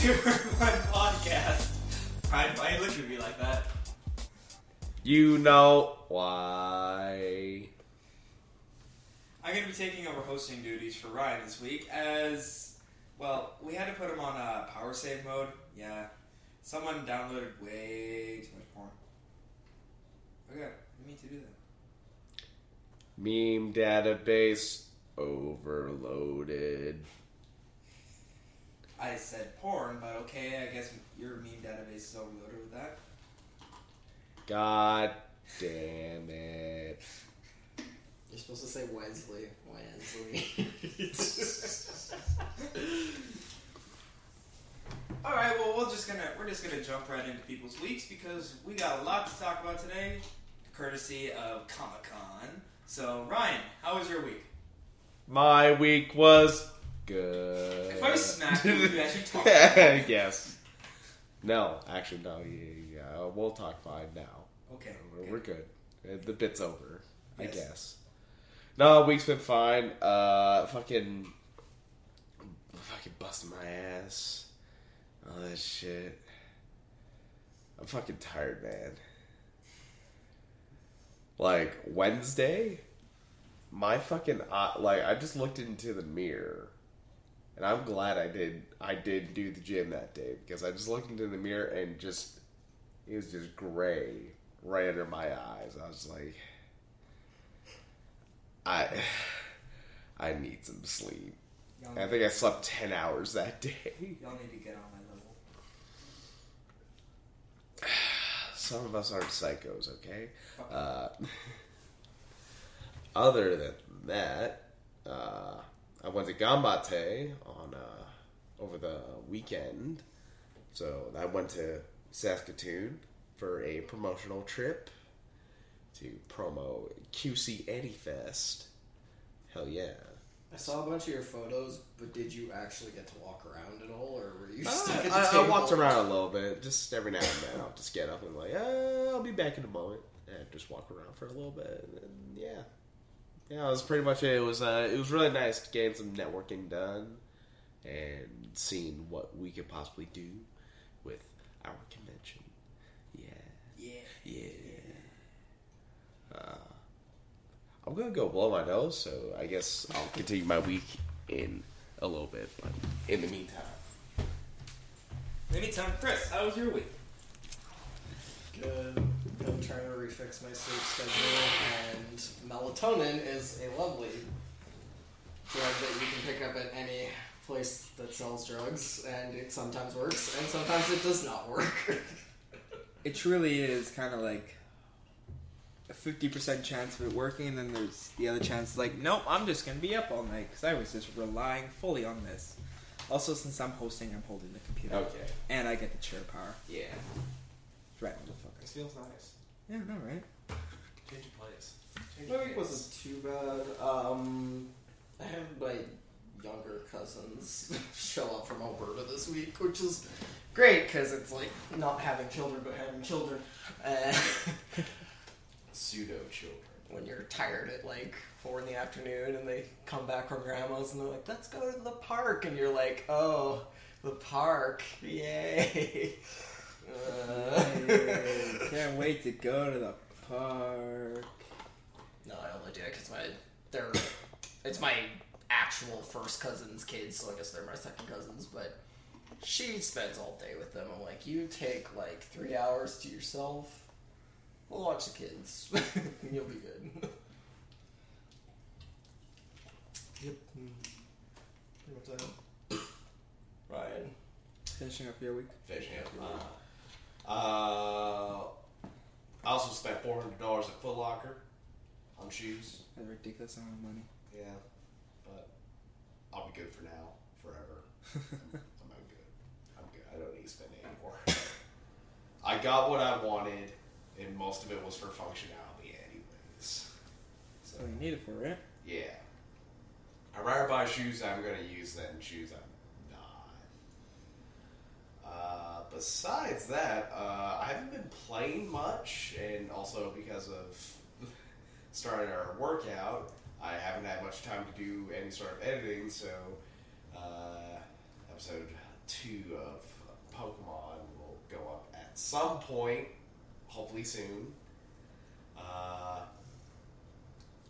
Super Fun Podcast. Why you looking at me like that? You know why. I'm going to be taking over hosting duties for Ryan this week as, well, we had to put him on uh, power save mode. Yeah. Someone downloaded way too much porn. Okay, I need to do that. Meme database overloaded. I said porn, but okay, I guess your meme database is overloaded with that. God damn it. You're supposed to say Wesley. Wesley. All right, well, we're just gonna we're just gonna jump right into people's weeks because we got a lot to talk about today, courtesy of Comic Con. So, Ryan, how was your week? My week was good. If I smack you, you actually talk. yes. No, actually, no. Yeah, yeah, we'll talk fine now. Okay. We're, okay. we're good. Uh, The bit's over, I guess. No, week's been fine. Uh, fucking, fucking busting my ass. All that shit. I'm fucking tired, man. Like Wednesday, my fucking eye, like I just looked into the mirror, and I'm glad I did. I did do the gym that day because I just looked into the mirror and just it was just gray right under my eyes. I was like, I, I need some sleep. I think I slept ten hours that day. y'all need to get on my level. Some of us aren't psychos, okay? Uh, other than that, uh, I went to Gambate on uh, over the weekend. So I went to Saskatoon for a promotional trip to promo QC Anifest. Hell yeah! I saw a bunch of your photos, but did you actually get to walk around at all, or were you Uh, stuck the I, I walked around a little bit, just every now and then. I'll just get up and like, uh, I'll be back in a moment, and just walk around for a little bit. And yeah, yeah, it was pretty much it. It was uh, it was really nice getting some networking done and seeing what we could possibly do with our convention. Yeah, Yeah. yeah. Uh, I'm gonna go blow my nose, so I guess I'll continue my week in a little bit. But in the meantime. Anytime, Chris, how was your week? Good. I'm trying to refix my sleep schedule, and melatonin is a lovely drug that you can pick up at any place that sells drugs, and it sometimes works, and sometimes it does not work. it truly is kind of like a 50% chance of it working, and then there's the other chance like, nope, I'm just going to be up all night because I was just relying fully on this. Also, since I'm hosting, I'm holding the computer. Okay. And I get the chair power. Yeah. Right, motherfucker. This feels nice. Yeah, no, right? Change of place. My week wasn't too bad. Um, I had my younger cousins show up from Alberta this week, which is great because it's like not having children but having children. Uh, Pseudo children. when you're tired at like four in the afternoon and they come back from grandma's and they're like, "Let's go to the park," and you're like, "Oh, the park! Yay!" Uh, can't wait to go to the park. No, I only do it because my they're it's my actual first cousin's kids, so I guess they're my second cousins. But she spends all day with them. I'm like, you take like three hours to yourself. We'll watch the kids. You'll be good. yep. Pretty much that. Ryan. Finishing up your week. Finishing up. Uh, uh, I also spent four hundred dollars at Foot Locker on shoes. A ridiculous amount of money. Yeah, but I'll be good for now, forever. I'm, I'm good. I'm good. I don't need to spend anymore. I got what I wanted, and most of it was for functionality, anyways. So So you need it for it. yeah, I'd rather buy shoes I'm going to use than shoes I'm. Uh, besides that, uh, I haven't been playing much, and also because of starting our workout, I haven't had much time to do any sort of editing. So, uh, episode two of Pokemon will go up at some point, hopefully soon. Uh,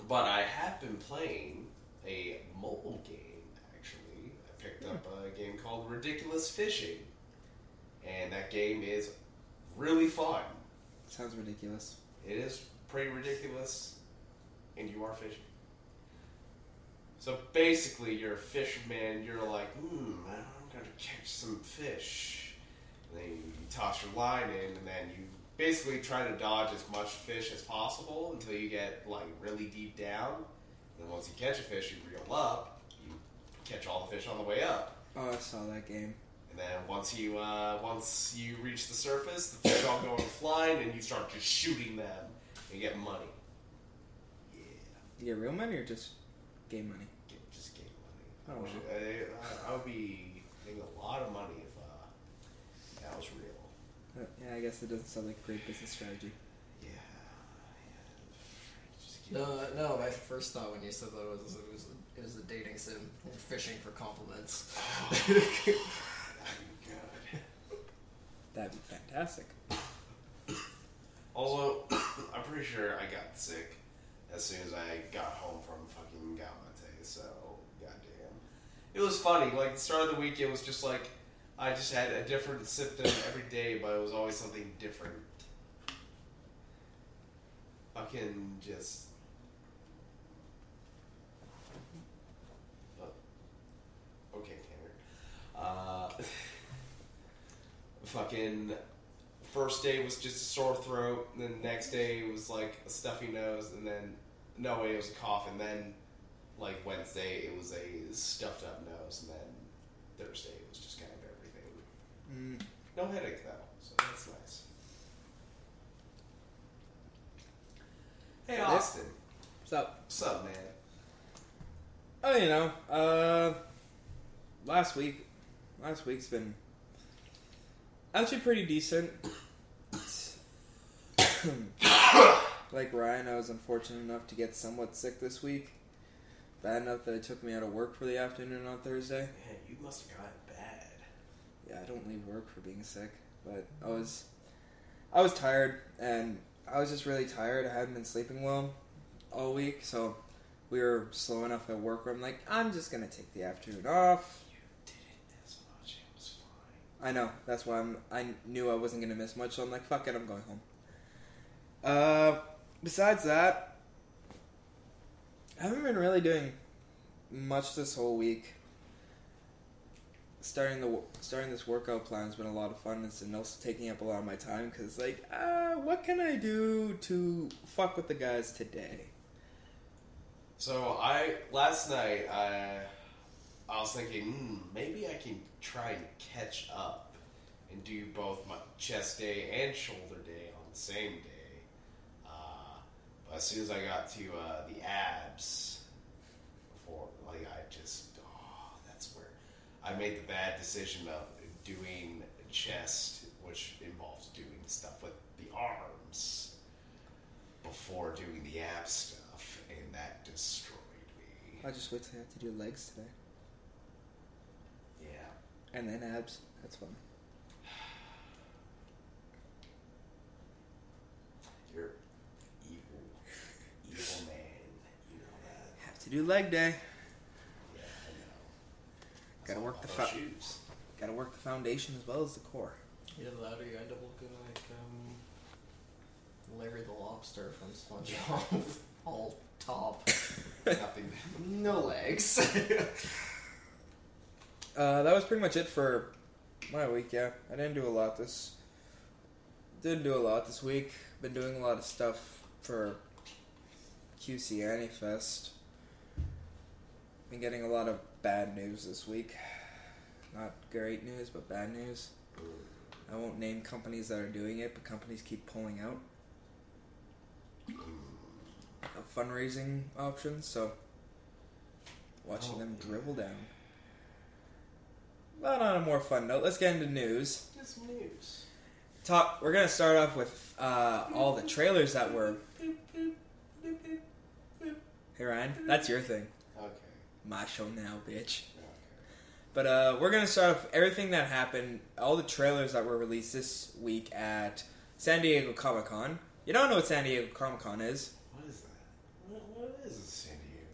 but I have been playing a mobile game, actually. I picked up a game called Ridiculous Fishing. And that game is really fun. Sounds ridiculous. It is pretty ridiculous, and you are fishing. So basically, you're a fisherman. You're like, hmm, I'm gonna catch some fish. And then you toss your line in, and then you basically try to dodge as much fish as possible until you get like really deep down. And then once you catch a fish, you reel up. You catch all the fish on the way up. Oh, I saw that game. And then once you uh, once you reach the surface, the fish all go flying, and you start just shooting them and get money. Yeah, You get real money or just game money? get, just get money. Oh, I, wish- I, I, I would be making a lot of money if uh, that was real. Uh, yeah, I guess it doesn't sound like a great business strategy. Yeah. yeah. No, no. My first thought when you said that was it was it was a dating sim. You're fishing for compliments. That'd be good. That'd be fantastic. Although, I'm pretty sure I got sick as soon as I got home from fucking Galante, so goddamn. It was funny, like, the start of the week, it was just like, I just had a different symptom every day, but it was always something different. Fucking just. Okay, Tanner. Uh, fucking first day was just a sore throat, and then the next day it was like a stuffy nose, and then no way it was a cough, and then like Wednesday it was a stuffed up nose, and then Thursday it was just kind of everything. Mm. No headache though, so that's nice. Hey Austin, What's up? what's up, man? Oh, you know, uh, last week, last week's been actually pretty decent. like Ryan, I was unfortunate enough to get somewhat sick this week. Bad enough that it took me out of work for the afternoon on Thursday. Man, you must have gotten bad. Yeah, I don't leave work for being sick, but I was, I was tired, and I was just really tired. I hadn't been sleeping well all week, so we were slow enough at work where I'm like, I'm just gonna take the afternoon off. You didn't this much. It was fine. I know that's why I'm. I knew I wasn't gonna miss much, so I'm like, fuck it, I'm going home. Uh, besides that, I haven't been really doing much this whole week. Starting the starting this workout plan has been a lot of fun. It's and also taking up a lot of my time because like, uh, what can I do to fuck with the guys today? So I last night I I was thinking hmm, maybe I can try and catch up and do both my chest day and shoulder day on the same day. Uh, but as soon as I got to uh, the abs, before like I just oh that's where I made the bad decision of doing chest, which involves doing stuff with the arms before doing the abs stuff, and that destroyed me. I just wait till I have to do legs today. And then abs. That's fun. You're evil, evil man. You know that. Have to do leg day. Yeah, I know. Gotta work the All those fa- shoes. Gotta work the foundation as well as the core. Yeah, the louder you end up looking like um, Larry the Lobster from SpongeBob. All top, Nothing. no legs. Uh, that was pretty much it for my week. Yeah, I didn't do a lot this. Didn't do a lot this week. Been doing a lot of stuff for QC Anifest. Been getting a lot of bad news this week. Not great news, but bad news. I won't name companies that are doing it, but companies keep pulling out of fundraising options. So watching Oh, them dribble down. But on a more fun note, let's get into news. Just news. Talk. We're gonna start off with uh, all the trailers that were. Hey Ryan, that's your thing. Okay. My show now, bitch. okay. But uh, we're gonna start off everything that happened, all the trailers that were released this week at San Diego Comic Con. You don't know what San Diego Comic Con is? What is that? What, what is San Diego?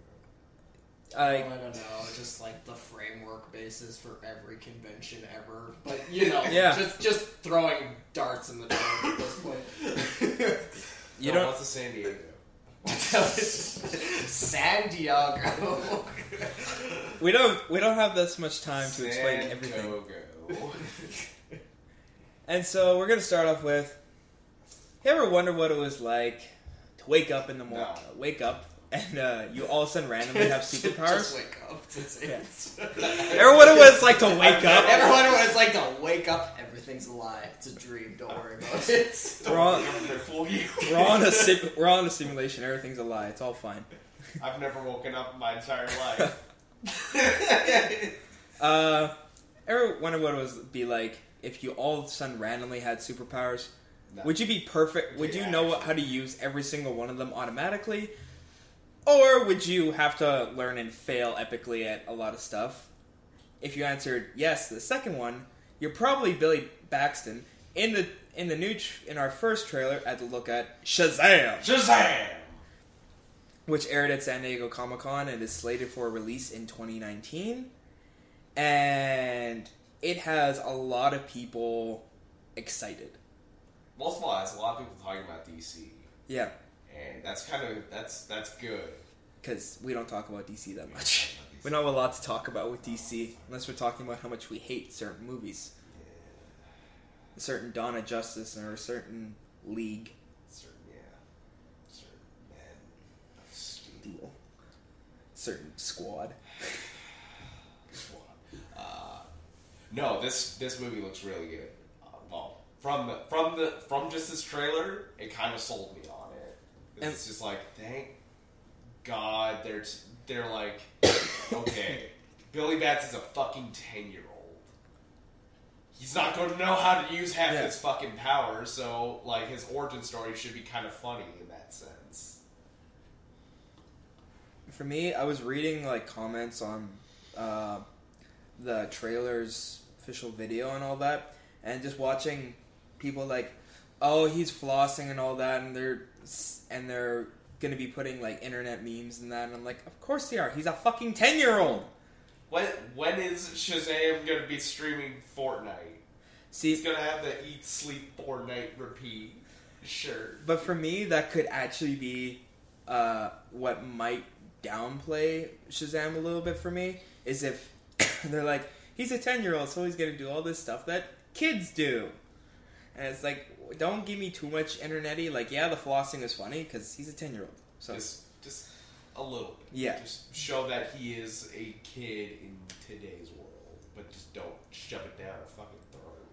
I Uh, don't know, just like the framework basis for every convention ever. But you know, Yeah. just just throwing darts in the dark at this point. you No, don't. What's the San Diego? San Diego. We don't. We don't have this much time to explain San everything. Diego. And so we're gonna start off with. You ever wonder what it was like to wake up in the morning? No. Wake up and uh, you all of a sudden randomly have Just superpowers. wake up. It's, Yeah. it's, Ever wonder like to wake up? Ever wonder what it's like to wake up? Everything's a lie. It's a dream. Don't worry about it. We're on, fool you. we're on a sim- we're on a simulation. Everything's a lie. It's all fine. I've never woken up in my entire life. Uh, ever wonder what it would be like if you all of a sudden randomly had superpowers? No. Would you be perfect? Would you know actually. how to use every single one of them automatically? Or would you have to learn and fail epically at a lot of stuff? If you answered yes, to the second one, you're probably Billy Batson. In the in the new tr- in our first trailer, at the look at Shazam, Shazam! which aired at San Diego Comic Con and is slated for release in 2019. And it has a lot of people excited. Most of all, it's a lot of people talking about DC, Yeah, and that's kind of that's that's good. because we don't talk about DC that much. We don't have a lot to talk about with DC unless we're talking about how much we hate certain movies. A certain Dawn of Justice or a certain League Certain, yeah, certain men of steel. Certain squad. Uh, no, this this movie looks really good. Uh, well, from the from the from just this trailer, it kind of sold me on. And- It's just like, thank God, they're t- they're like, okay, Billy Bats is a fucking ten year old. He's not going to know how to use half Yeah. his fucking powers, so like his origin story should be kind of funny in that sense. For me, I was reading like comments on uh, the trailer's official video and all that, and just watching people like, "Oh, he's flossing and all that," and they're and they're gonna be putting like internet memes and that, and I'm like, "Of course they are. He's a fucking ten year old." When when is Shazam going to be streaming Fortnite? See, he's gonna have the eat, sleep, Fortnite, repeat shirt. but for me, that could actually be uh, what might downplay Shazam a little bit for me is if they're like, he's a 10 year old, so he's gonna do all this stuff that kids do. And it's like, don't give me too much internety. Like, yeah, the flossing is funny because he's a 10 year old. So, Just just a little bit. Yeah. Just show that he is a kid in today's world, but just don't shove it down a fucking throat.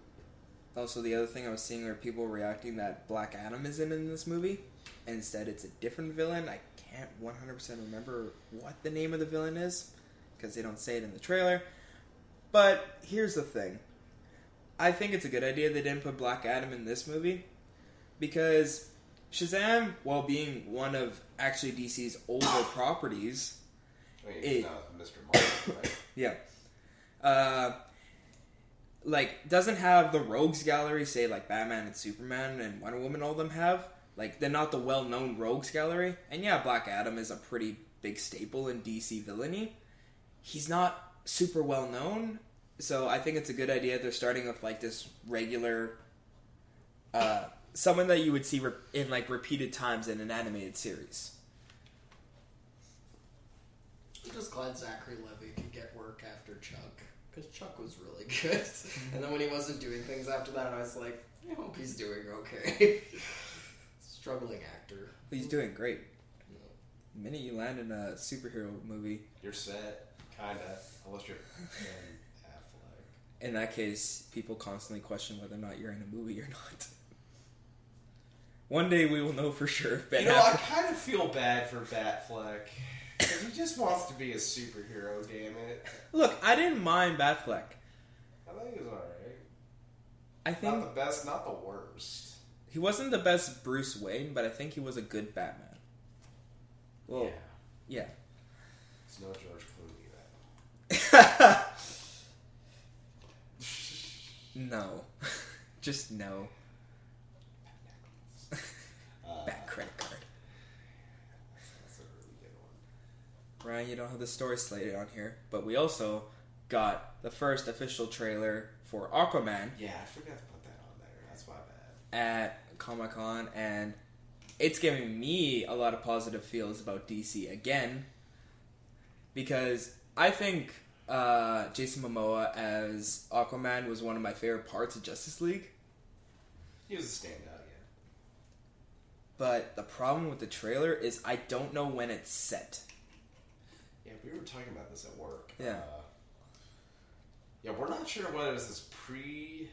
also, the other thing I was seeing are people reacting that Black Adam isn't in this movie. Instead, it's a different villain. I can't 100% remember what the name of the villain is because they don't say it in the trailer. But here's the thing I think it's a good idea they didn't put Black Adam in this movie because Shazam, while being one of actually DC's older properties, I mean, It- Mr. Marvel, right? yeah. Uh, like doesn't have the rogues gallery say like Batman and Superman and Wonder Woman all of them have. Like they're not the well known rogues gallery. And yeah, Black Adam is a pretty big staple in DC villainy. He's not super well known, so I think it's a good idea they're starting with like this regular uh someone that you would see re- in like repeated times in an animated series. I'm just glad Zachary Levi could get work after Chuck. Because Chuck was really good. and then when he wasn't doing things after that, I was like, I hope he's doing okay. Struggling actor. He's doing great. The minute you land in a superhero movie, You're set, kinda, unless you're Ben Affleck. In that case, people constantly question whether or not you're in a movie or not. One day we will know for sure. if Ben you know, I kind of feel bad for Batfleck. he just wants to be a superhero, damn it. Look, I didn't mind Batfleck. I think he's alright. I think Not the best, not the worst. he wasn't the best Bruce Wayne, but I think he was a good Batman. Well, yeah. It's no George Clooney, that. No. Just no. Uh, Back credit card. That's a really good one. Ryan, you don't have the story slated on here, but we also got the first official trailer for Aquaman Yeah, I forgot to put that on there. That's my bad. at Comic Con, and it's giving me a lot of positive feels about DC again because I think uh, Jason Momoa as Aquaman was one of my favorite parts of Justice League. He was a standout, yeah. But the problem with the trailer is I don't know when it's set. Yeah, we were talking about this at work. Yeah. Uh, yeah, we're not sure whether this is pre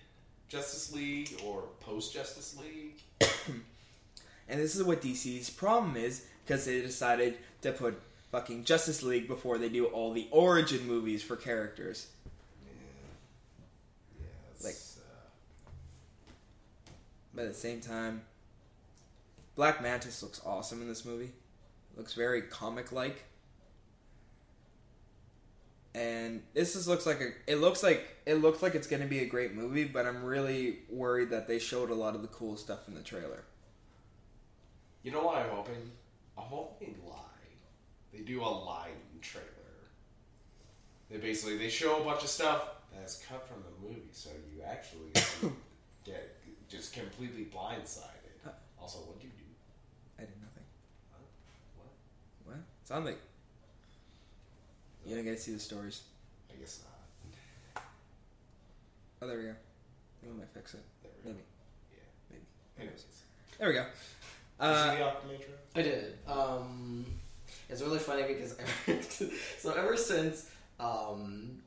Justice League or post Justice League. And this is what DC's problem is because they decided to put fucking Justice League before they do all the origin movies for characters. Yeah. Yeah, Like- uh, But at the same time, Black Manta looks awesome in this movie. Looks very comic like. And this just looks like a it looks like it looks like it's gonna be a great movie, but I'm really worried that they showed a lot of the cool stuff in the trailer. you know what I'm hoping? I'm hoping lie. They do a lying trailer. They basically they show a bunch of stuff that's cut from the movie, so you actually get just completely blindsided. Also, what do you do? I did nothing. What? What? Sound like you don't get to see the stories. I guess not. Oh there we go. We might fix it. There we go. Maybe. Yeah. Maybe. Anyways. There we go. you Uh, see the Aquaman? I did. Um, it's really funny because so ever since um,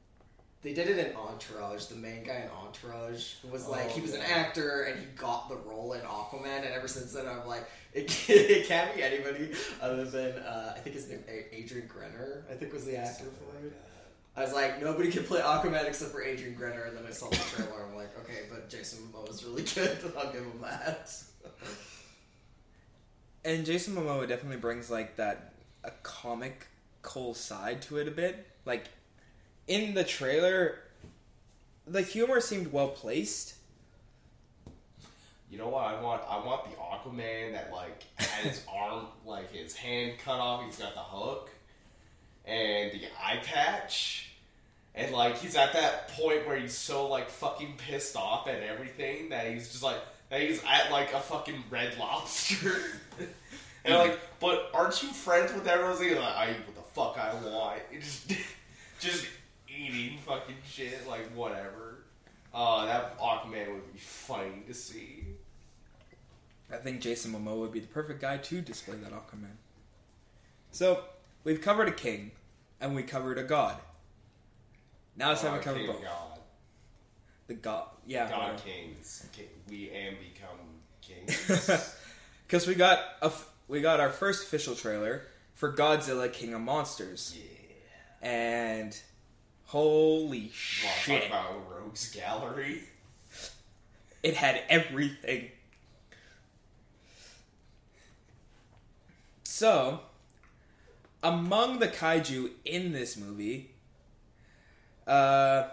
they did it in Entourage, the main guy in Entourage was like he was an Oh, actor and he got the role in Aquaman, and ever since then I'm like it, can't- it can't be anybody other than uh, I think his name Adrian Grenier. I think was the actor Something for it. I was like, nobody can play Aquaman except for Adrian Grenier, and then I saw the trailer. I'm like, okay, but Jason Momoa is really good. So I'll give him that. and Jason Momoa definitely brings like that a comic cool side to it a bit. Like in the trailer, the humor seemed well placed. You know what I want? I want the Aquaman that like had his arm, like his hand cut off. He's got the hook and the eye patch, and like he's at that point where he's so like fucking pissed off at everything that he's just like that he's at like a fucking Red Lobster. and like, but aren't you friends with everyone? Like, I eat what the fuck I want. It's just, just eating fucking shit, like whatever. Uh, that Aquaman would be funny to see. I think Jason Momoa would be the perfect guy to display that Aquaman. So we've covered a king, and we covered a god. Now it's time Uh, to cover King both. God. The god, yeah, God whatever. kings. King, we and become kings. Because we got a f- we got our first official trailer for Godzilla King of Monsters, yeah. and holy shit, about Rogues Gallery? it had everything. So, among the kaiju in this movie, uh,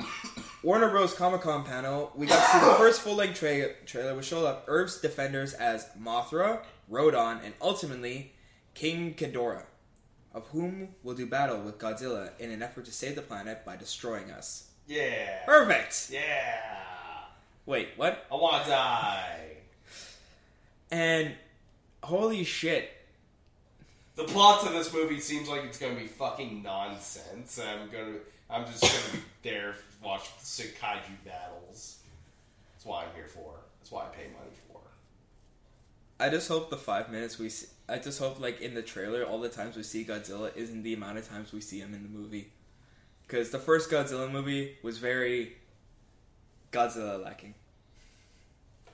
Warner Bros. Comic Con panel, we got to see the first full length tra- trailer, which showed up Earth's defenders as Mothra, Rodan, and ultimately King Ghidorah, of whom will do battle with Godzilla in an effort to save the planet by destroying us. Yeah. Perfect! Yeah. Wait, what? I want to die. And holy shit, The plot to this movie seems like it's gonna be fucking nonsense. I'm gonna, I'm just gonna be there to watch the kaiju battles. That's why I'm here for. That's why I pay money for. I just hope the five minutes we see, I just hope like in the trailer all the times we see Godzilla isn't the amount of times we see him in the movie. Because the first Godzilla movie was very Godzilla lacking.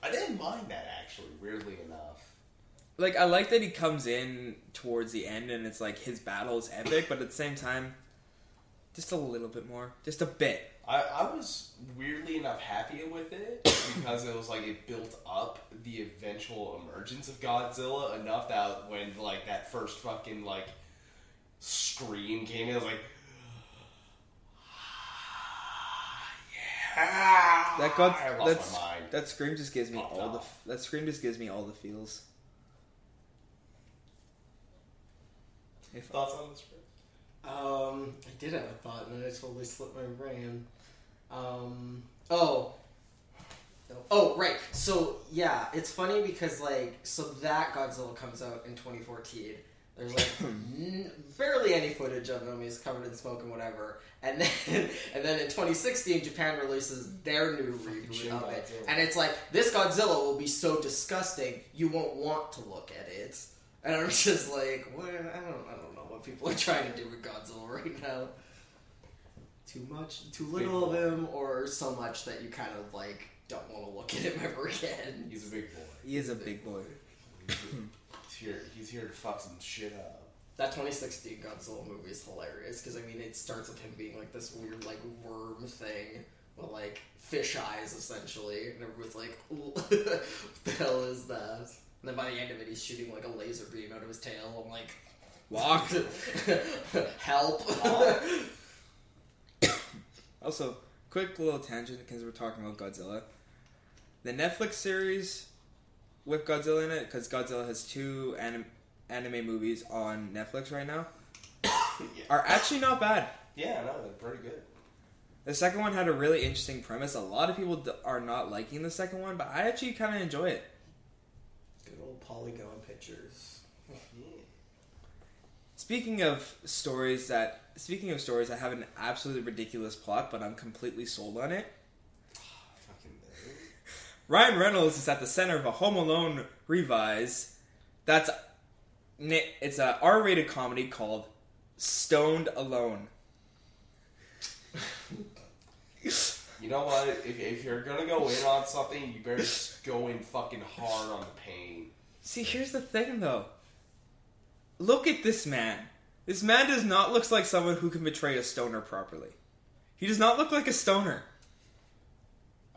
I didn't mind that actually. Weirdly enough. Like I like that he comes in towards the end and it's like his battle is epic, but at the same time, just a little bit more, just a bit. I, I was weirdly enough happy with it because it was like it built up the eventual emergence of Godzilla enough that when like that first fucking like scream came in, I was like, "Ah, yeah, That God, that's, that scream just gives me Popped all the off. that scream just gives me all the feels. If Thoughts on this? Chris? Um, I did have a thought, and then it totally slipped my brain. Um, oh. Oh, right. So, yeah, it's funny because, like, so that Godzilla comes out in 2014. There's, like, n- barely any footage of him. He's covered in smoke and whatever. And then, and then in 2016, Japan releases their new reboot of it. Godzilla. And it's like, this Godzilla will be so disgusting, you won't want to look at it. And I'm just like, what? I don't, I don't know what people are trying to do with Godzilla right now. Too much, too little of him, or so much that you kind of like don't want to look at him ever again. He's a big boy. he is a big boy. He's here. He's here to fuck some shit up. That 2016 Godzilla movie is hilarious because I mean it starts with him being like this weird like worm thing with like fish eyes essentially, and everyone's like, what the hell is that? And then by the end of it, he's shooting like a laser beam out of his tail. I'm like, Walk. help! Also, quick little tangent because we're talking about Godzilla. The Netflix series with Godzilla in it, because Godzilla has two anim- anime movies on Netflix right now, yeah. are actually not bad. Yeah, no, they're pretty good. The second one had a really interesting premise. A lot of people d- are not liking the second one, but I actually kind of enjoy it. Good old polygon pictures. Speaking of stories that, speaking of stories that have an absolutely ridiculous plot, but I'm completely sold on it. Fucking. Ryan Reynolds is at the center of a Home Alone revise. That's it's a R-rated comedy called Stoned Alone. You know what? If, if you're gonna go in on something, you better just go in fucking hard on the pain. See, here's the thing though. Look at this man. This man does not look like someone who can betray a stoner properly. He does not look like a stoner.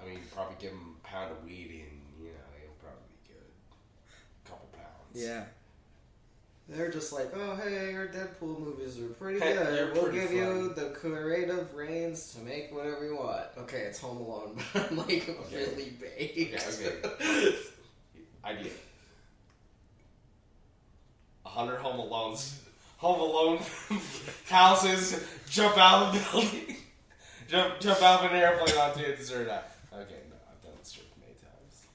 I mean, you probably give him a pound of weed and, you know, he'll probably be good. A couple pounds. Yeah. They're just like, oh hey, our Deadpool movies are pretty Hey, good. We'll pretty give you the creative reins to make whatever you want. Okay, it's Home Alone, but I'm like really baked. Okay, Idea. A hundred Home Alones. Home Alone houses jump out of the building. jump, jump out of an airplane onto a desert island. Okay, no, I've done this trick many times.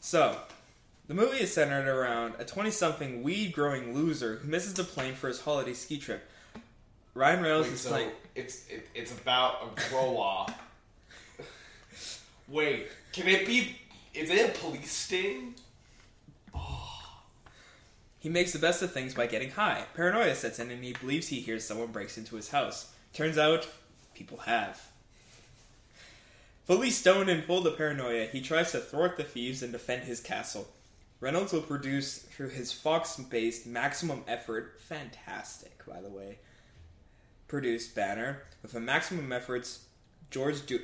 So, the movie is centered around a 20-something weed-growing loser who misses the plane for his holiday ski trip. Ryan Reynolds Wait, is so playing. it's it, it's about a grow off. Wait, can it be? Is it a police sting? He makes the best of things by getting high. Paranoia sets in and he believes he hears someone breaks into his house. Turns out, people have. Fully stoned and full of paranoia, he tries to thwart the thieves and defend his castle. Reynolds will produce through his Fox based maximum effort, fantastic, by the way, produced banner with a maximum efforts George De-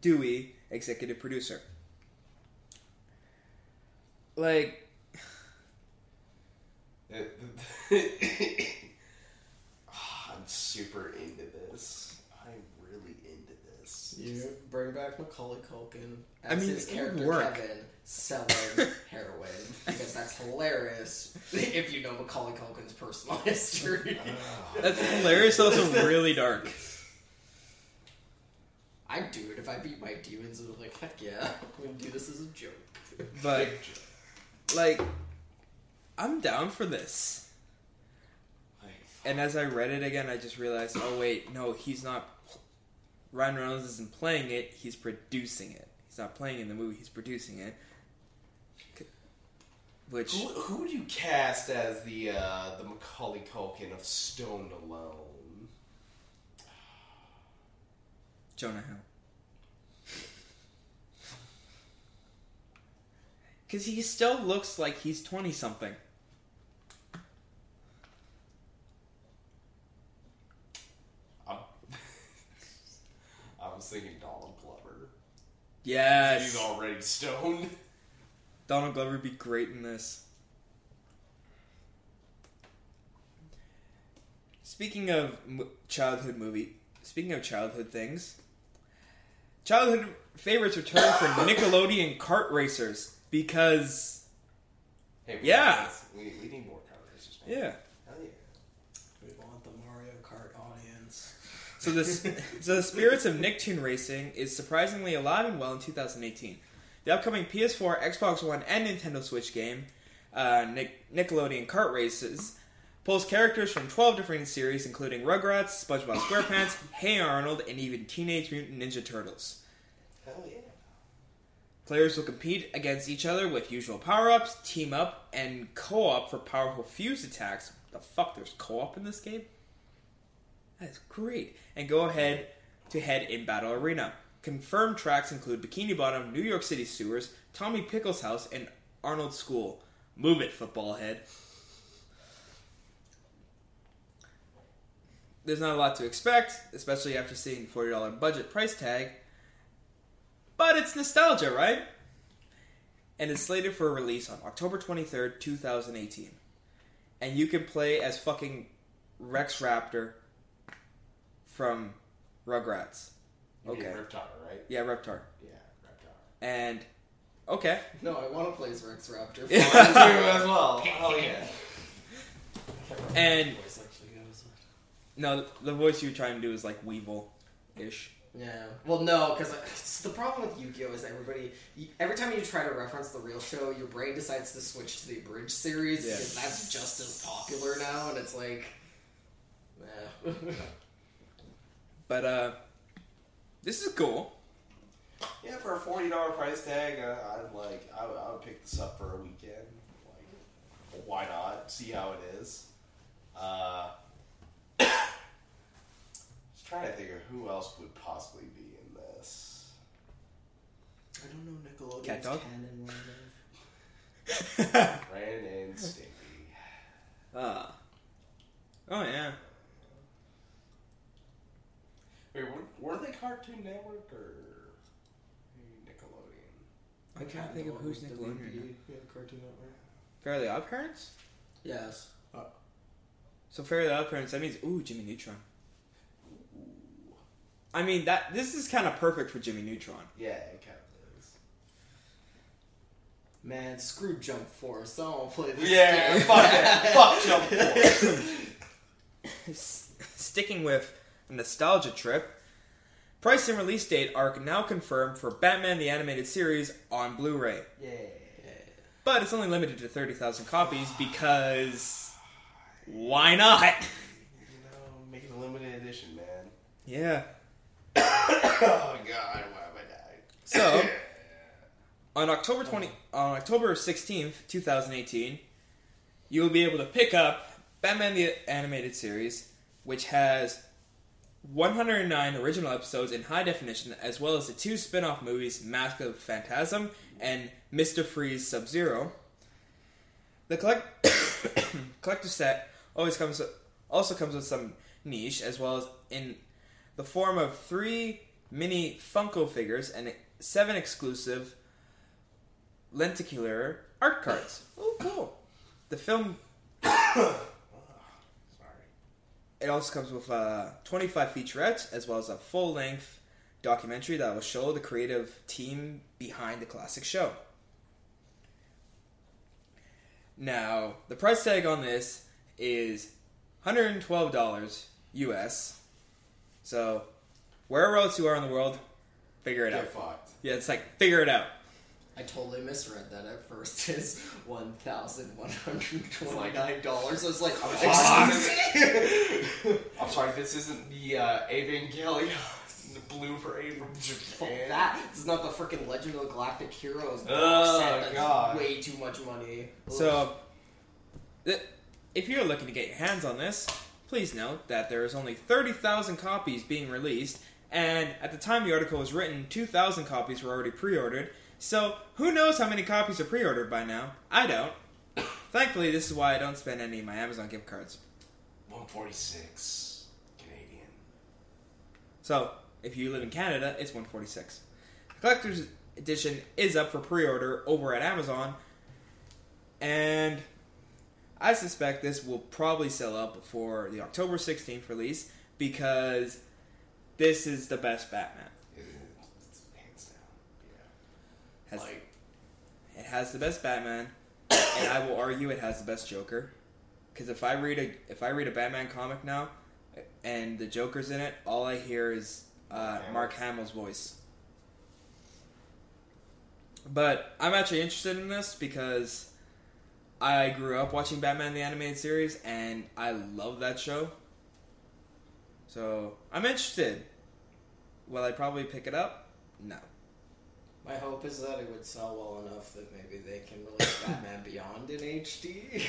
Dewey, executive producer. Like, I'm super into this. I'm really into this. You bring back Macaulay Culkin as I mean, his character work. Kevin selling heroin because that's hilarious if you know Macaulay Culkin's personal history. Ah. that's hilarious, also really dark. I'd do it if I beat my demons and was like, heck yeah, I'm gonna do this as a joke. But joke. like I'm down for this. And as I read it again, I just realized, oh wait, no, he's not. Ryan Reynolds isn't playing it; he's producing it. He's not playing in the movie; he's producing it. Which Who, who would you cast as the uh, the Macaulay Culkin of Stoned Alone? Jonah Hill. Because he still looks like he's twenty something. I'm, I was thinking Donald Glover. Yes, He's already stoned. Donald Glover would be great in this. Speaking of childhood movie, speaking of childhood things, childhood favorites return for Nickelodeon kart racers because Hey, Yeah. We, we need more car racers. man. yeah. Hell yeah. We want the Mario Kart audience. So this, so the spirits of Nicktoon Racing is surprisingly alive and well in 2018. The upcoming PS4, Xbox One, and Nintendo Switch game, uh, Nick, Nickelodeon Kart Racers, pulls characters from 12 different series, including Rugrats, SpongeBob SquarePants, Hey Arnold, and even Teenage Mutant Ninja Turtles. Hell yeah. Players will compete against each other with usual power-ups, team up, and co-op for powerful fuse attacks. The fuck, there's co-op in this game? That is great. And go ahead to head in Battle Arena. Confirmed tracks include Bikini Bottom, New York City Sewers, Tommy Pickles' house, and Arnold School. Move it, football head. There's not a lot to expect, especially after seeing the $40 budget price tag. But it's nostalgia, right? And it's slated for a release on October 23rd, 2018. And you can play as fucking Rex Raptor from Rugrats. You Okay. Reptar, right? Yeah, Reptar. Yeah, Reptile. And okay, No, I want to play as Rex Raptor. Yeah. Mine as well. Oh yeah. And- voice actually goes. no, the voice you're trying to do is like Weevil ish. Yeah. Well, no, because uh, the problem with Yu-Gi-Oh is everybody. you- Every time you try to reference the real show, your brain decides to switch to the abridged series Yeah. because that's just as popular now, and it's like, yeah. But uh, this is cool. Yeah, for a forty dollar price tag, uh, I'd like I would, I would pick this up for a weekend. Like, why not? See how it is. Uh, just trying to think of who else would possibly be in this. I don't know Nickelodeon's Cat dog? canon well enough. Ren and Stimpy. uh, oh yeah. Wait, were, were they Cartoon Network or Nickelodeon? I'm trying to think of who's Nickelodeon. right. Yeah, Cartoon Network. Fairly Odd Parents. Yes. Uh. So Fairly Odd Parents. That means ooh Jimmy Neutron. I mean that this is kind of perfect for Jimmy Neutron. Yeah, it kind of is. Man, screw Jump Force. I don't want to play this Yeah, game. fuck it. Fuck Jump Force. S- Sticking with a nostalgia trip, price and release date are now confirmed for Batman the Animated Series on Blu-ray, Yeah. but it's only limited to thirty thousand copies because why not? You know, make it a limited edition, man. Yeah. oh god, why have I died? So on October twenty, on October sixteenth, two thousand eighteen, you will be able to pick up Batman the Animated Series, which has 109 original episodes in high definition, as well as the two spin-off movies, Mask of Phantasm and Mister Freeze Sub Zero. The collect- collector set always comes also comes with some niche, as well as in the form of three mini Funko figures and seven exclusive lenticular art cards. Oh, cool! The film. it also comes with uh, 25 featurettes as well as a full length documentary that will show the creative team behind the classic show. Now, the price tag on this is $112 US. So, wherever else you are in the world, figure it out. Fucked. Yeah, it's like, figure it out. I totally misread that at first as one thousand one hundred twenty nine dollars. I was like, excuse me. I'm sorry, this isn't the uh, Evangelion Blue Parade from Fuck Japan. that. This is not the freaking Legend of Galactic Heroes box Oh, set. God. way too much money. So, if you're looking to get your hands on this, please note that there is only 30,000 copies being released, and at the time the article was written, 2,000 copies were already pre ordered. So, who knows how many copies are pre ordered by now? I don't. Thankfully, this is why I don't spend any of my Amazon gift cards. 146 Canadian. So, if you live in Canada, it's 146. The collector's edition is up for pre-order over at Amazon, and I suspect this will probably sell out before the October 16th release because this is the best Batman. It's Has Like, it has the best Batman, and I will argue it has the best Joker. Because if I read a if I read a Batman comic now, and the Joker's in it, all I hear is uh. Mark Hamill's voice. But I'm actually interested in this because I grew up watching Batman the animated series, and I love that show. So I'm interested. Will I probably pick it up? No. My hope is that it would sell well enough that maybe they can release Batman Beyond in HD.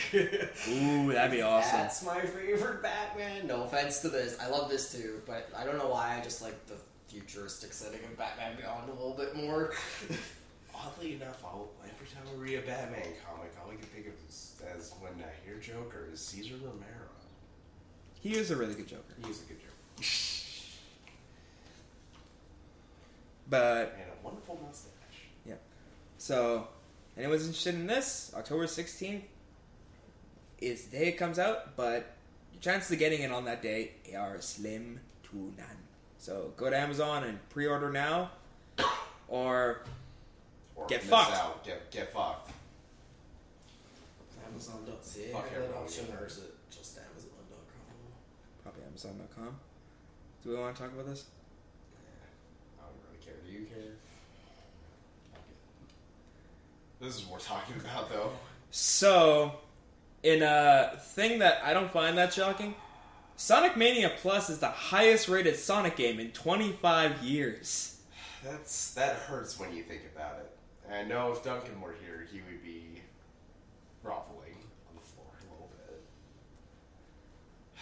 Ooh, that'd be awesome. That's my favorite Batman. No offense to this, I love this too, but I don't know why I just like the futuristic setting of Batman Beyond a little bit more. Oddly enough, I'll, every time I read a Batman comic, all I can think of is, as when I hear Joker is Cesar Romero. He is a really good Joker. He's a good Joker. But And a wonderful mustache. Yeah. so, anyone's interested in this? October 16th is the day it comes out, but your chances of getting it on that day are slim to none. So go to Amazon and pre-order now, or Or Get miss fucked. Out. Get, get fucked. Amazon.ca Fuck have that everyone, option, yeah. or is it just Amazon.com? probably Amazon.com. Do we want to talk about this? I don't really care. Do you care? This is worth talking about, though. So, in a thing that I don't find that shocking, Sonic Mania Plus is the highest rated Sonic game in 25 years. That's that hurts when you think about it. And I know if Duncan were here, he would be groveling on the floor a little bit.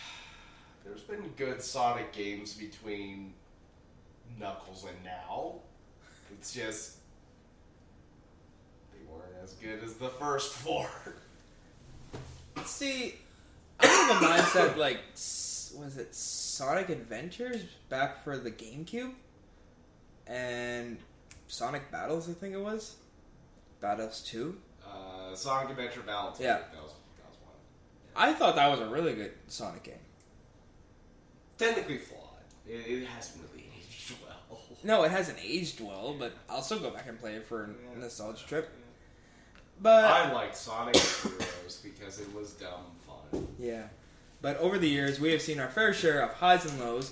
There's been good Sonic games between Knuckles and now. It's just they weren't as good as the first four. See, I'm of the mindset like, was it Sonic Adventures back for the GameCube? And Sonic Battles, I think it was? Battles 2? Uh, Sonic Adventure Battle 2. Yeah. That was, that was one. I thought that was a really good Sonic game. Technically flawed. It, it hasn't really. No, it hasn't aged well, but I'll still go back and play it for a Yeah. nostalgia trip. But I liked Sonic Heroes because it was dumb fun. Yeah. But over the years, we have seen our fair share of highs and lows.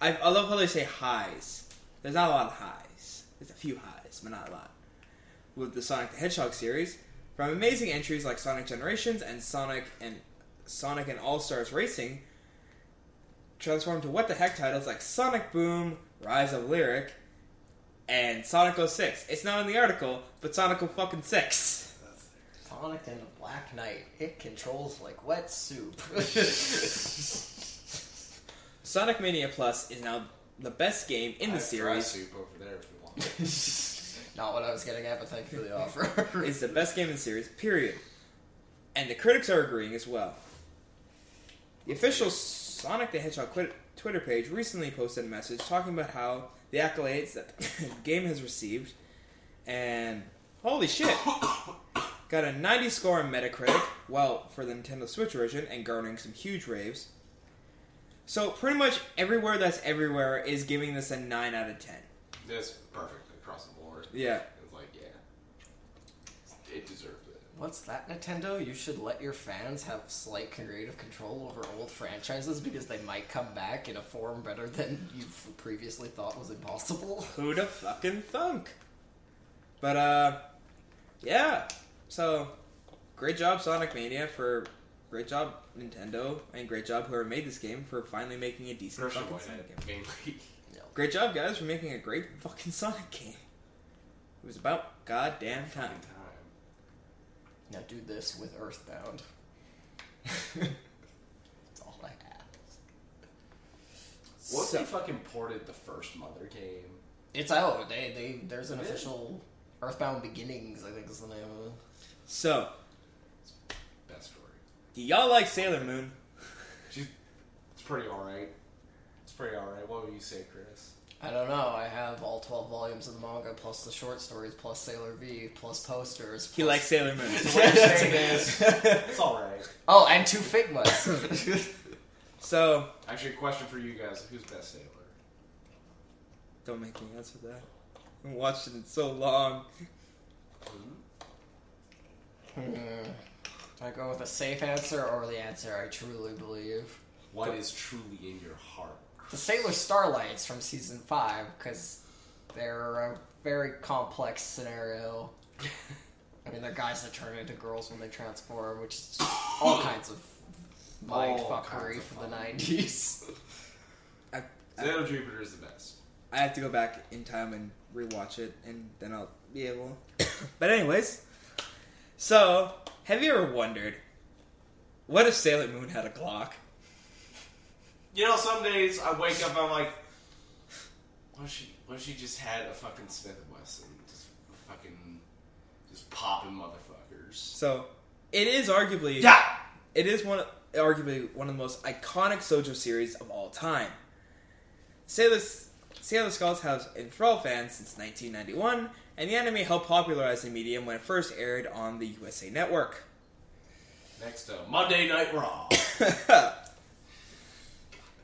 I, I love how they say highs. There's not a lot of highs. There's a few highs, but not a lot. With the Sonic the Hedgehog series, from amazing entries like Sonic Generations and Sonic and Sonic and All Stars Racing, transformed to what the heck titles like Sonic Boom, Rise of Lyric, and Sonic 06. It's not in the article, but Sonic oh fucking 6. Sonic and the Black Knight. It controls like wet soup. Sonic Mania Plus is now the best game in the I have series. soup over there if you want. Not what I was getting at, but thank you for the offer. It's the best game in the series, period. And the critics are agreeing as well. The official Sonic the Hedgehog quit- Twitter page recently posted a message talking about how the accolades that the game has received, and holy shit, got a 90 score on Metacritic, well, for the Nintendo Switch version, and garnering some huge raves. So pretty much everywhere that's everywhere is giving this a 9 out of 10. It's perfect across the board. Yeah. It's like, yeah. It deserved it. What's that, Nintendo? You should let your fans have slight creative control over old franchises because they might come back in a form better than you previously thought was impossible. Who'da fucking thunk? But uh, yeah. So, great job Sonic Mania for great job Nintendo and great job whoever made this game for finally making a decent Personal fucking Sonic game. mainly. Great job guys for making a great fucking Sonic game. It was about goddamn time. Fucking time. Now do this with Earthbound. That's all I ask. What if So- they fucking ported the first Mother game? It's out. They, they there's an Really? official Earthbound Beginnings. I think is the name of it. So, Best story. do y'all like Sailor Moon? She's, it's pretty alright. It's pretty alright. What would you say, Chris? I don't know. I have all twelve volumes of the manga, plus the short stories, plus Sailor V, plus posters. He likes Sailor Moon. So what you're saying is, it's alright. Oh, and two Figmas. So, Actually, a question for you guys. Who's best sailor? don't make me answer that. I haven't watched it so long. Hmm. Do I go with a safe answer or the answer I truly believe? What is truly in your heart? The Sailor Starlights from season five, because they're a very complex scenario. I mean, they're guys that turn into girls when they transform, which is just all kinds of mind All fuckery kinds from the 90s. I, I, Sailor Jupiter is the best. I have to go back in time and rewatch it, and then I'll be able. but anyways, so have you ever wondered what if Sailor Moon had a Glock? You know, some days I wake up, I'm like, what if she, what if she just had a fucking Smith and Wesson, just fucking, just popping motherfuckers. So it is arguably Yeah. it is one arguably one of the most iconic shoujo series of all time. Sailor Sailor Scouts has enthralled fans since 1991, and the anime helped popularize the medium when it first aired on the USA Network. Next up, Monday Night Raw.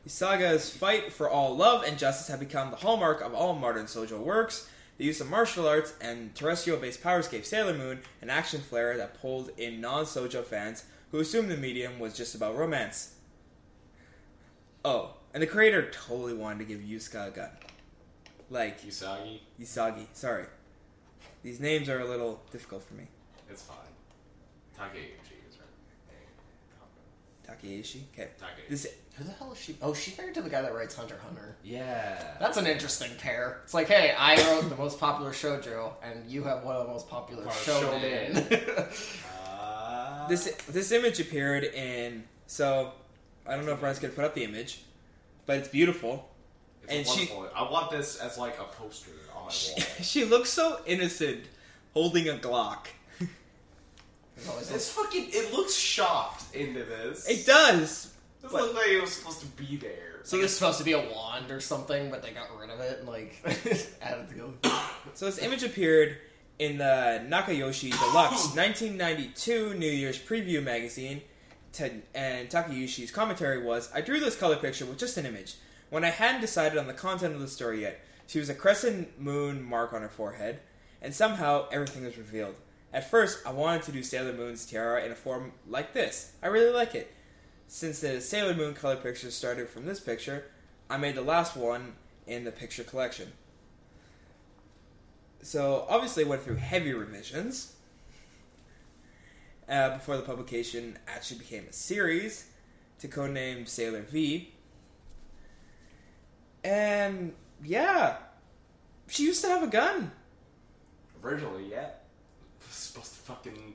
Isaga's fight for all love and justice have become the hallmark of all modern shoujo works. The use of martial arts and terrestrial-based powers gave Sailor Moon an action flair that pulled in non-shoujo fans who assumed the medium was just about romance. Oh, and the creator totally wanted to give Yusuka a gun. Like, Usagi, Isagi, sorry. These names are a little difficult for me. it's fine. Takeuchi is right. Takeyoshi? Okay. Takeuchi. This Who the hell is she? Oh, she's married to the guy that writes Hunter Hunter. yeah. That's an interesting pair. It's like, hey, I wrote the most popular shoujo, and you have one of the most popular Or shonen. Uh, this this image appeared in so I don't know if Ryan's gonna put up the image, but it's beautiful. it's and she- I want this as like a poster on my She, wall. she looks so innocent holding a Glock. It's fucking. It looks shocked into this. It does. It but- looked like it was supposed to be there. So it's supposed to be a wand or something, but they got rid of it and like added the So this image appeared in the Nakayoshi Deluxe 1992 New Year's preview magazine. Ta- and Takayoshi's commentary was, I drew this color picture with just an image. When I hadn't decided on the content of the story yet, she was a crescent moon mark on her forehead, and somehow everything was revealed. At first, I wanted to do Sailor Moon's tiara in a form like this. I really like it. Since the Sailor Moon color picture started from this picture, I made the last one in the picture collection. So obviously it went through heavy revisions uh, before the publication actually became a series to codename Sailor V. And yeah, she used to have a gun. Originally, yeah. Supposed to fucking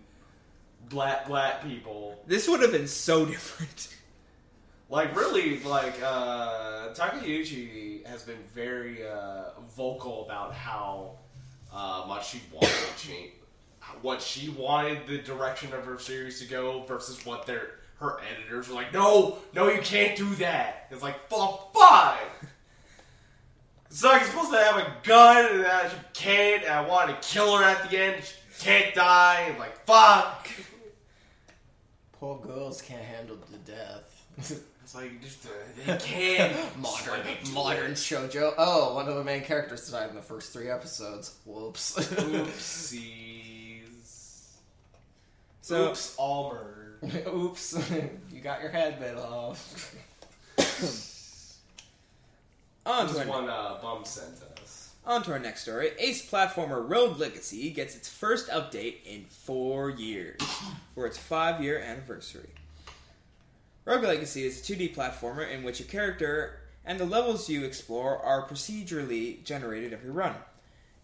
black black people. This would have been so different. Like really, like uh, Takeuchi has been very uh, vocal about how uh, much she wanted to change, what she wanted the direction of her series to go versus what their her editors were like. No, no, you can't do that. It's like, fuck, fine. So you're supposed to have a gun, and she can't. And I wanted to kill her at the end. She can't die. And like, fuck. Poor girls can't handle the death. It's like just uh, they can't. modern, Just let me do modern it. shoujo. Oh, one of the main characters died in the first three episodes. Whoops. Oopsies. So Oops, murdered. Oops. you got your head bit off. on to, is one uh, bum sent us. On to our next story. Ace platformer Rogue Legacy gets its first update in four years for its five year anniversary. Rogue Legacy is a 2D platformer in which a character and the levels you explore are procedurally generated every run.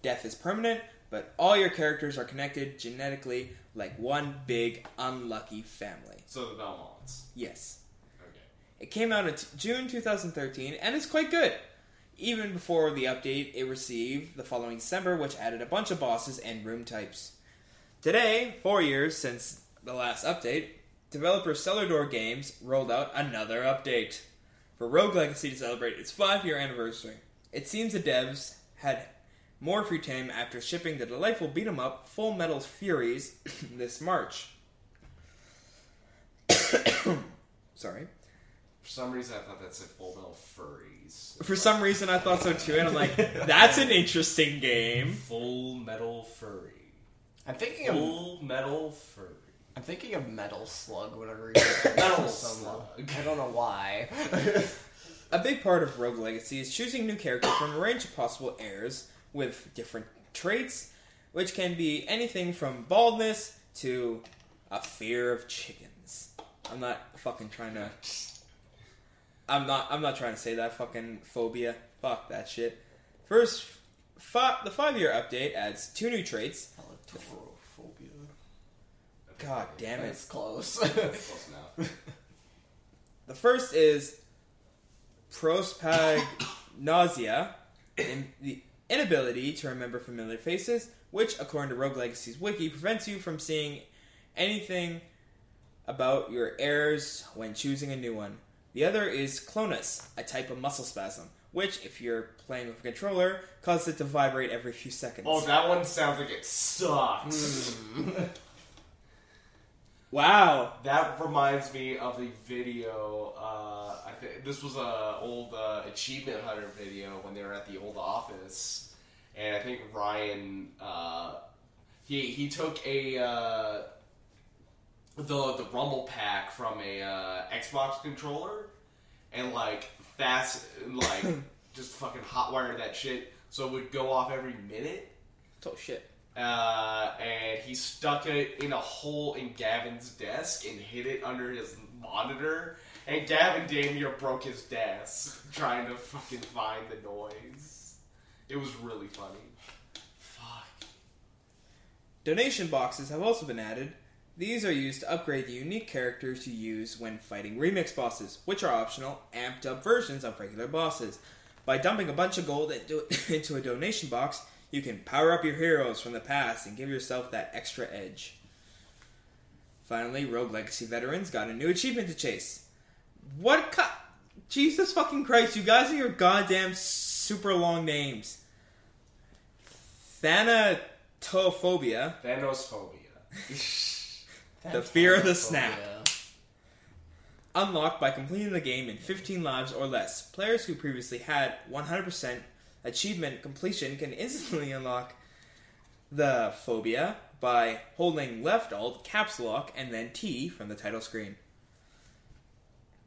Death is permanent, but all your characters are connected genetically like one big unlucky family. So the Belmonts. Yes. Okay. It came out in t- June 2013 and is quite good. Even before the update it received the following December, which added a bunch of bosses and room types. Today, four years since the last update, developer Cellar Door Games rolled out another update for Rogue Legacy to celebrate its five year anniversary. It seems the devs had more free time after shipping the delightful beat 'em up Full Metal Furies this March. Sorry. For some reason, I thought that said Full Metal Furries. For some reason, I thought so too, and I'm like, that's an interesting game. Full Metal Furry. I'm thinking of Full Metal Furry. I'm thinking of Metal Slug whenever you Metal Slug. Slug. I don't know why. A big part of Rogue Legacy is choosing new characters from a range of possible heirs with different traits, which can be anything from baldness to a fear of chickens. I'm not fucking trying to. I'm not. I'm not trying to say that fucking phobia. Fuck that shit. First, fi- the five-year update adds two new traits. Electrophobia. God damn it. It's close. Close enough. The first is prospagnosia, in the inability to remember familiar faces, which, according to Rogue Legacy's wiki, prevents you from seeing anything about your heirs when choosing a new one. The other is clonus, a type of muscle spasm, which, if you're playing with a controller, causes it to vibrate every few seconds. Oh, that one sounds like it sucks. wow! That reminds me of a video. Uh, I think this was a old uh, achievement hunter video when they were at the old office, and I think Ryan uh, he he took a uh, the the rumble pack from a uh, Xbox controller and like fast like just fucking hotwired that shit so it would go off every minute Oh shit. uh, and he stuck it in a hole in Gavin's desk and hid it under his monitor. And Gavin damn near broke his desk trying to fucking find the noise. It was really funny. Fuck. Donation boxes have also been added. These are used to upgrade the unique characters you use when fighting remix bosses, which are optional, amped up versions of regular bosses. By dumping a bunch of gold into, a donation box, you can power up your heroes from the past and give yourself that extra edge. Finally, Rogue Legacy veterans got a new achievement to chase. What co- Jesus fucking Christ, you guys are your goddamn super long names. Thanatophobia. Thanos phobia. The fear of the snap. Unlocked by completing the game in 15 lives or less. Players who previously had 100% achievement completion can instantly unlock the phobia by holding left alt, caps lock, and then T from the title screen.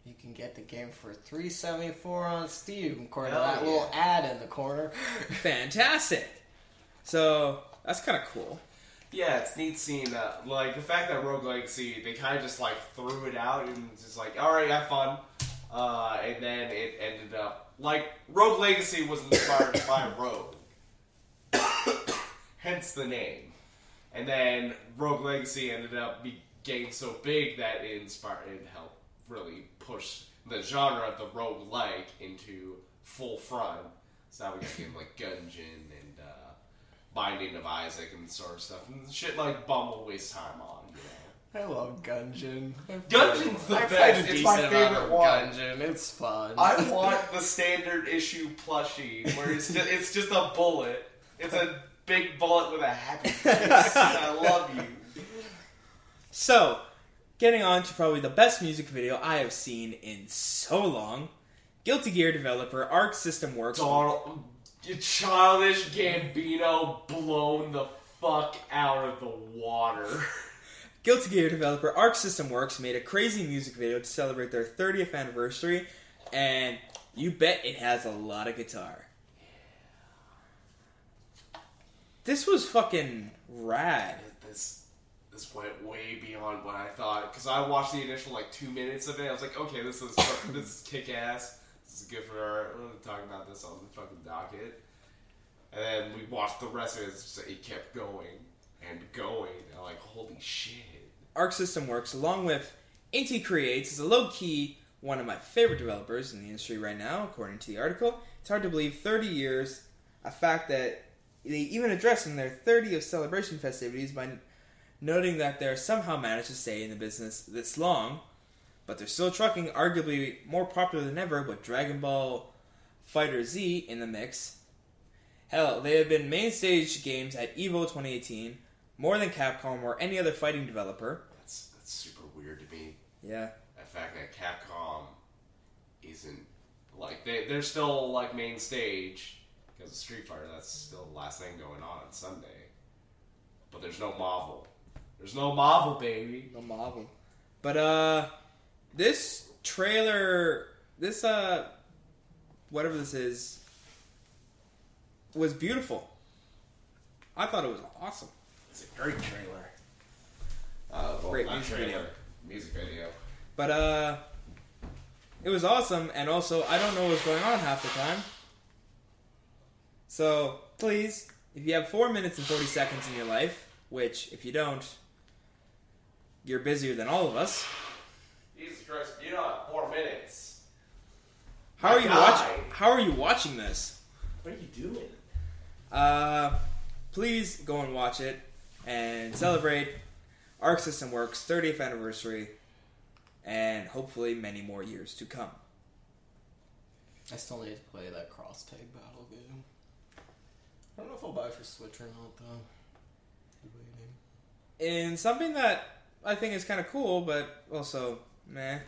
You can get the game for three seventy four on Steam, according to that yeah. little ad in the corner. Fantastic! So, that's kind of cool. Yeah, it's neat seeing that. Like, the fact that Rogue Legacy, they kind of just, like, threw it out and just like, alright, have fun. Uh, and then it ended up, like, Rogue Legacy was inspired by Rogue. Hence the name. And then Rogue Legacy ended up be, getting so big that it inspired, and helped really push the genre of the rogue like into full front. So now we got games like Gungeon Binding of Isaac and sort of stuff. And shit like Bum will waste time on, you know. I love Gungeon. Gungeon's the I best. played a It's my favorite of one. Gungeon. It's fun. I want the standard issue plushie where it's just, it's just a bullet. It's a big bullet with a happy face. I love you. So, getting on to probably the best music video I have seen in so long. Guilty Gear developer Arc System Works Donald, you childish Gambino blown the fuck out of the water. Guilty Gear developer Arc System Works made a crazy music video to celebrate their 30th anniversary, and you bet it has a lot of guitar. This was fucking rad. This this went way beyond what I thought because I watched the initial like two minutes of it. I was like, okay, this is this is kick ass. Good for our we're talking about this on the fucking docket. And then we watched the rest of it. Just, it kept going and going. And like, holy shit. Arc System Works, along with Inti Creates, is a low key one of my favorite developers in the industry right now, according to the article. It's hard to believe 30 years, a fact that they even address in their 30th celebration festivities by noting that they're somehow managed to stay in the business this long, but they're still trucking, arguably more popular than ever with Dragon Ball FighterZ in the mix. Hell, they have been main stage games at EVO 2018, more than Capcom or any other fighting developer. That's that's super weird to me. Yeah. The fact that Capcom isn't like they they're still like main stage because of Street Fighter. That's still the last thing going on on Sunday. but there's no Marvel. There's no Marvel, baby. No Marvel. But uh this trailer this uh whatever this is was beautiful. I thought it was awesome. It's a great trailer. Uh, well, Great music trailer, video. Music video. But uh it was awesome and also I don't know what's going on half the time. So please, if you have four minutes and forty seconds in your life, which if you don't, you're busier than all of us. Jesus Christ, you know, four minutes. How are My you guy. watching how are you watching this? What are you doing? Uh, please go and watch it and celebrate Arc System Works 30th anniversary and hopefully many more years to come. I still need to play that cross tag battle game. I don't know if I'll buy it for Switch or not though. Debating. In something that I think is kind of cool, but also meh.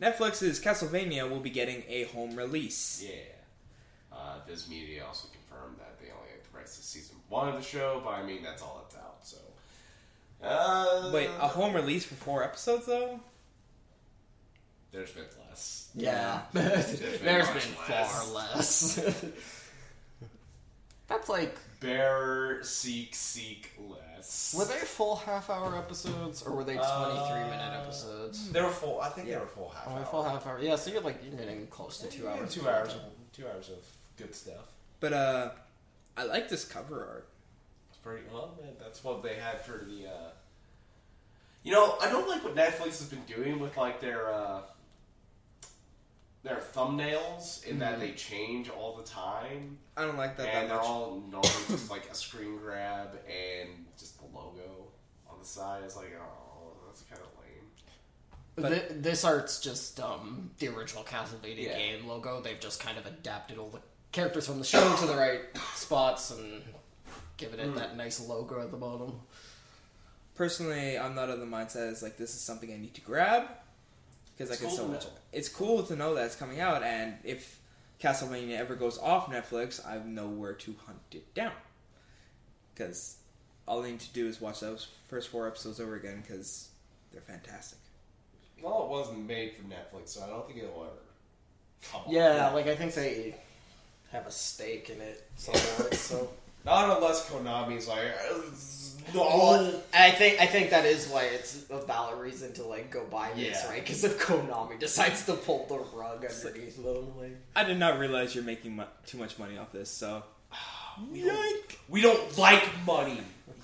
Netflix's Castlevania will be getting a home release. Yeah. Uh, Viz Media also confirmed that they only have the rights to season one of the show, but I mean, that's all that's out, so. Uh, Wait, a home release for four episodes though? There's been less. Yeah, There's there's been been, much far less. That's like, Bearer, seek, seek less. were they full half-hour episodes or were they twenty-three minute Uh, episodes? They were full. I think Yeah. they were full half. Oh, hour. full half hour. Yeah, so you're like you're getting close to two Yeah, hours. Two hours. Of, two hours of good stuff. But uh, I like this cover art. It's pretty well, man. That's what they had for the. Uh... You know, I don't like what Netflix has been doing with like their uh, their thumbnails in that they change all the time, I don't like that that and they're much. all normally just like a screen grab and just the logo on the side. It's like, oh, that's kind of lame. Th- this art's just um, the original Castlevania Yeah. game logo. They've just kind of adapted all the characters from the show to the right spots and given it that nice logo at the bottom. Personally, I'm not of the mindset as like this is something I need to grab because I It's can cool so to much. It's cool to know that it's coming out, and if Castlevania ever goes off Netflix, I know where to hunt it down. Because all I need to do is watch those first four episodes over again because they're fantastic. Well, it wasn't made for Netflix, so I don't think it'll ever come. off. Yeah, like I think they have a stake in it somewhere. so not unless Konami's like, uh, no. Well, I think I think that is why it's a valid reason to like go buy this, Yeah. right? Because if Konami decides to pull the rug underneath them, like I did not realize you're making mu- too much money off this, so We don't, we don't like money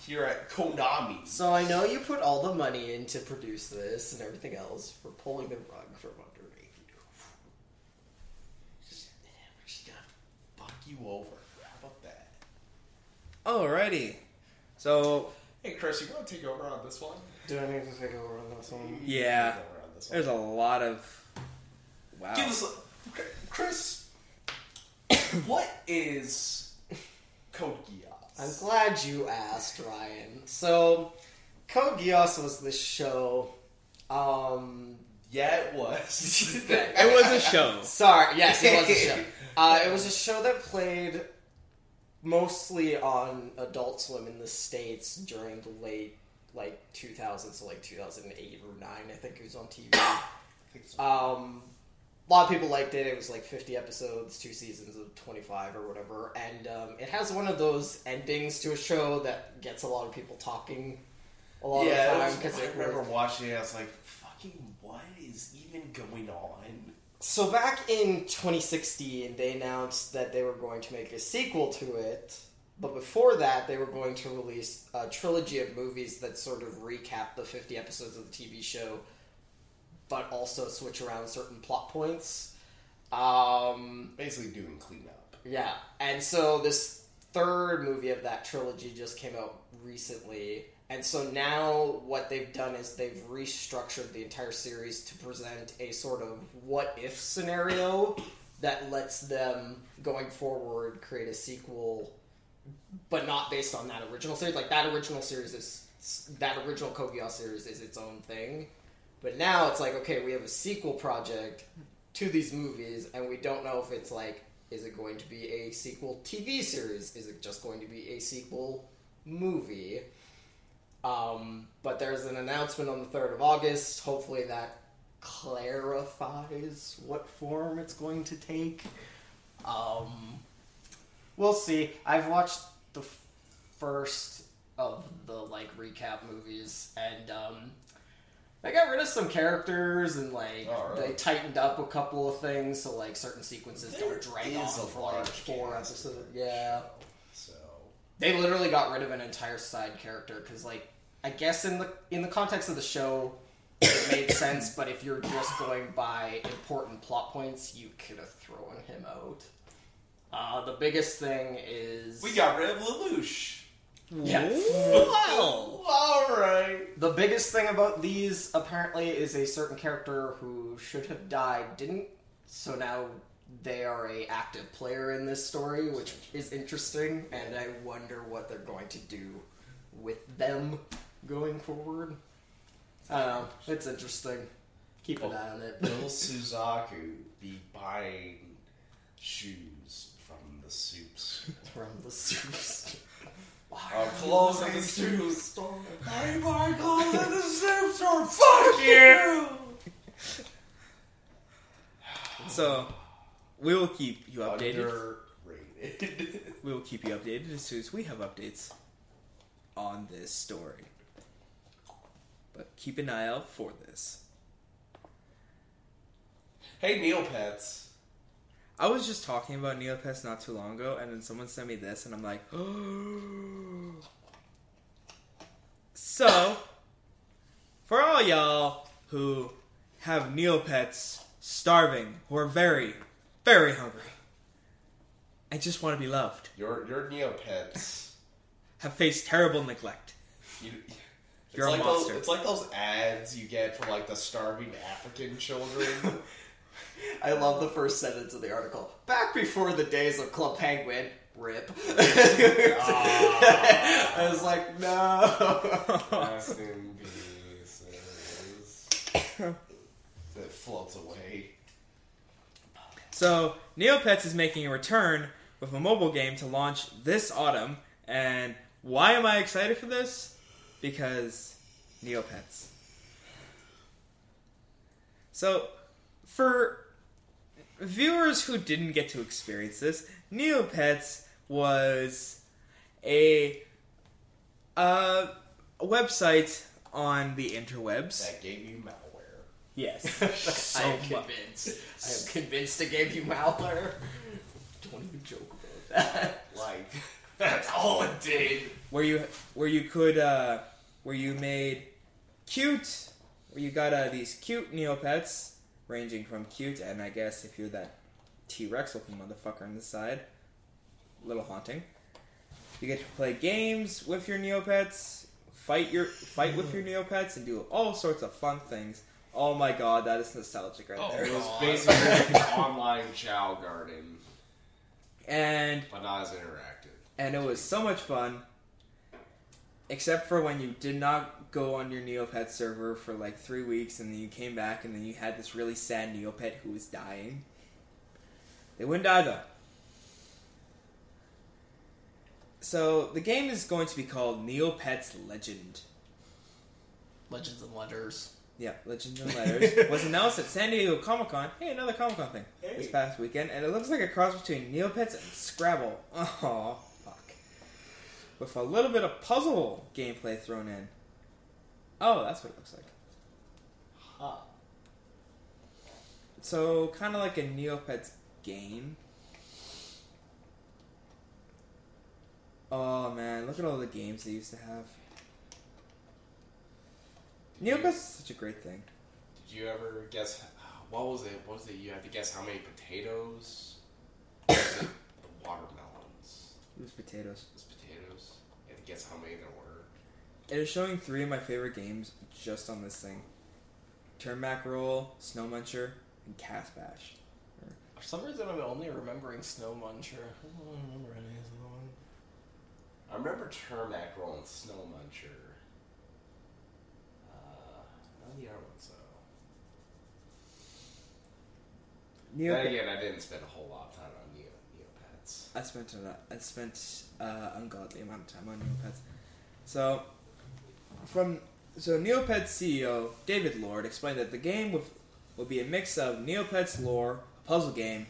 here at Konami. So I know you put all the money in to produce this and everything else. We're pulling the rug from underneath you. Just, we're just gonna fuck you over. How about that? alrighty. So Hey, Chris, you want to take over on this one? Do I need to take over on this one? yeah, Take over on this one. there's a lot of wow. Give us, a, Chris. what is Code Geass? I'm glad you asked, Ryan. So, Code Geass was this show. Um, Yeah, it was. it was a show. Sorry, yes, it was a show. Uh, it was a show that played mostly on Adult Swim in the states during the late like 2000s, so like 2008 or nine. I think it was on TV. Um, a lot of people liked it. It was like 50 episodes, two seasons of 25 or whatever, and um, it has one of those endings to a show that gets a lot of people talking a lot yeah, of the time because I remember was watching it. I was like, "Fucking, what is even going on?" So back in 2016, they announced that they were going to make a sequel to it, but before that, they were going to release a trilogy of movies that sort of recap the 50 episodes of the TV show, but also switch around certain plot points. Um, Basically, doing cleanup. yeah, and so this third movie of that trilogy just came out recently. And so now what they've done is they've restructured the entire series to present a sort of what if scenario that lets them going forward create a sequel but not based on that original series. Like that original series is that original Code Geass series is its own thing. But now it's like, okay, we have a sequel project to these movies, and we don't know if it's like, is it going to be a sequel TV series? Is it just going to be a sequel movie? Um, but there's an announcement on the 3rd of August. Hopefully that clarifies what form it's going to take. Um, we'll see. I've watched the f- first of the like recap movies, and um, they got rid of some characters and like Oh, they tightened up a couple of things so like certain sequences There don't drag on a for like four episodes. Yeah. So They literally got rid of an entire side character because, like, I guess in the in the context of the show, it made sense. But if you're just going by important plot points, you could have thrown him out. Uh, the biggest thing is we got rid of Lelouch. yeah. Wow. All right. The biggest thing about these apparently is a certain character who should have died didn't. So now they are a active player in this story, which is interesting, and I wonder what they're going to do with them going forward. I don't um, know. It's interesting. Keep an eye on it. Will Suzaku be buying shoes from the soups? From the soups. Our clothes in the soup store. I buy clothes in the soup store. Fuck you! So, we will keep you updated. Underrated. We will keep you updated as soon as we have updates on this story. But keep an eye out for this. hey, Neopets. I was just talking about Neopets not too long ago, and then someone sent me this, and I'm like, oh. so, for all y'all who have Neopets starving, who are very, very hungry, and just want to be loved, Your your Neopets. have faced terrible neglect. You, You're a like monster. Those, it's like those ads you get for like the starving African children. I love the first sentence of the article. Back before the days of Club Penguin, rip. I was like, no. Rest in pieces. That floats away. So, Neopets is making a return with a mobile game to launch this autumn. And why am I excited for this? Because Neopets. So, for viewers who didn't get to experience this, Neopets was a, uh, a website on the interwebs. That gave you malware. Yes. I am much. convinced. I am convinced it gave you malware. Don't even joke about that. Like that's all it did. where you where you could uh, where you made cute where you got uh, these cute Neopets ranging from cute and I guess if you're that T Rex looking motherfucker on the side, a little haunting. You get to play games with your Neopets, fight your fight with your Neopets, and do all sorts of fun things. Oh my god, that is nostalgic right Oh, there. It was basically like an online Chow Garden, And but not as interactive. and it was so much fun. Except for when you did not go on your Neopet server for like three weeks, and then you came back, and then you had this really sad Neopet who was dying. They wouldn't die though. So the game is going to be called Neopets Legend. Legends and letters. Yeah, Legends and Letters was announced at San Diego Comic Con. Hey, another Comic Con thing this past weekend, and it looks like a cross between Neopets and Scrabble. Oh! With a little bit of puzzle gameplay thrown in. Oh, that's what it looks like. Huh. So, kind of like a Neopets game. Oh man, look at all the games they used to have. Neopets is such a great thing. Did you ever guess uh, what was it? What was it? You had to guess how many potatoes. Or was it the watermelons. It was potatoes. It was potatoes. You had to guess how many there were. It is showing three of my favorite games just on this thing. Turmac Roll, Snow Muncher, and Cast Bash. For some reason, I'm only remembering Snow Muncher. I don't remember any of them. I remember Turmac Roll and Snow Muncher. Uh, none of the other ones though. Then again, I didn't spend a whole lot of time on Neo Neopets. I spent a, I spent uh, ungodly amount of time on Neopets. So from so Neopets CEO David Lord explained that the game will, will be a mix of Neopets lore, a puzzle game,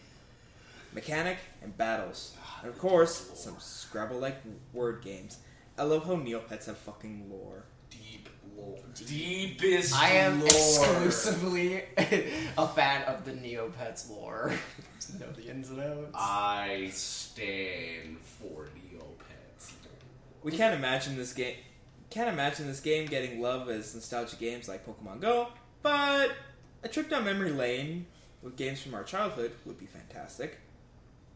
mechanic, and battles, and of course some Scrabble-like word games. I love how Neopets have fucking lore. Deep lore. Deepest I am lore. exclusively a fan of the Neopets lore. know the ins and outs. I stand for Neopets. We can't imagine this game. Can't imagine this game getting love as nostalgia games like Pokemon Go, but a trip down memory lane with games from our childhood would be fantastic.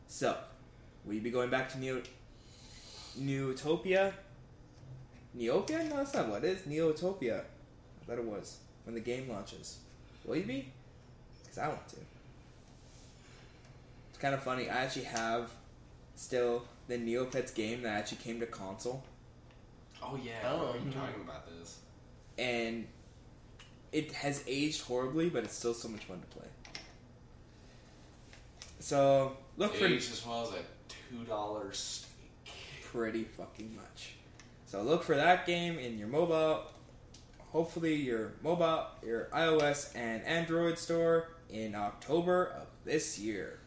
So, will you be going back to Neo Neotopia? Neopia? No, that's not what it is. Neotopia. I thought it was when the game launches. Will you be? Because I want to. It's kind of funny. I actually have still the Neopets game that actually came to console, Oh yeah. Oh, you mhm. talking about this? and it has aged horribly, but it's still so much fun to play. So look for Aged as well as a two dollar steak. pretty fucking much. So look for that game in your mobile, hopefully your mobile, your iOS and Android store in October of this year.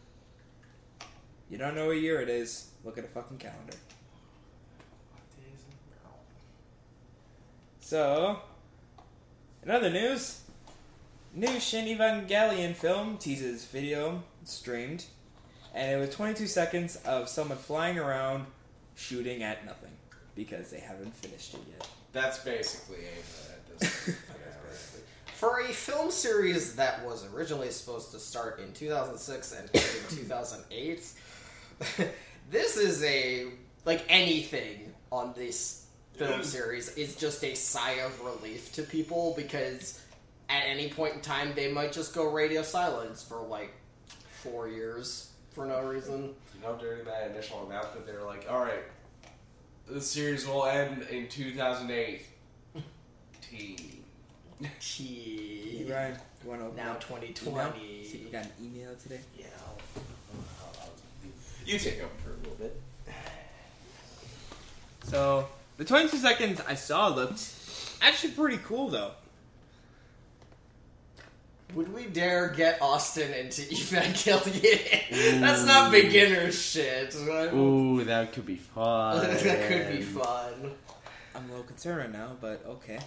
You don't know what year it is? Look at a fucking calendar. So, in other news, new Shin Evangelion film teases video streamed, and it was 22 seconds of someone flying around shooting at nothing because they haven't finished it yet. That's basically Eva uh, at this point. For a film series that was originally supposed to start in 2006 and end in 2008, this is a like anything on this film series is just a sigh of relief to people because at any point in time they might just go radio silence for like four years for no reason. You know, during that initial announcement, they were like, "All right, the series will end in 2008." T. Gee. Ryan, you want to open Now up 2020. email? See if we got an email today. Yeah. You take over for a little bit. So the 22 seconds I saw looked actually pretty cool though. Would we dare get Austin into Evangelion? That's not beginner shit. Ooh, that could be fun. that could be fun. I'm a little concerned right now, but okay.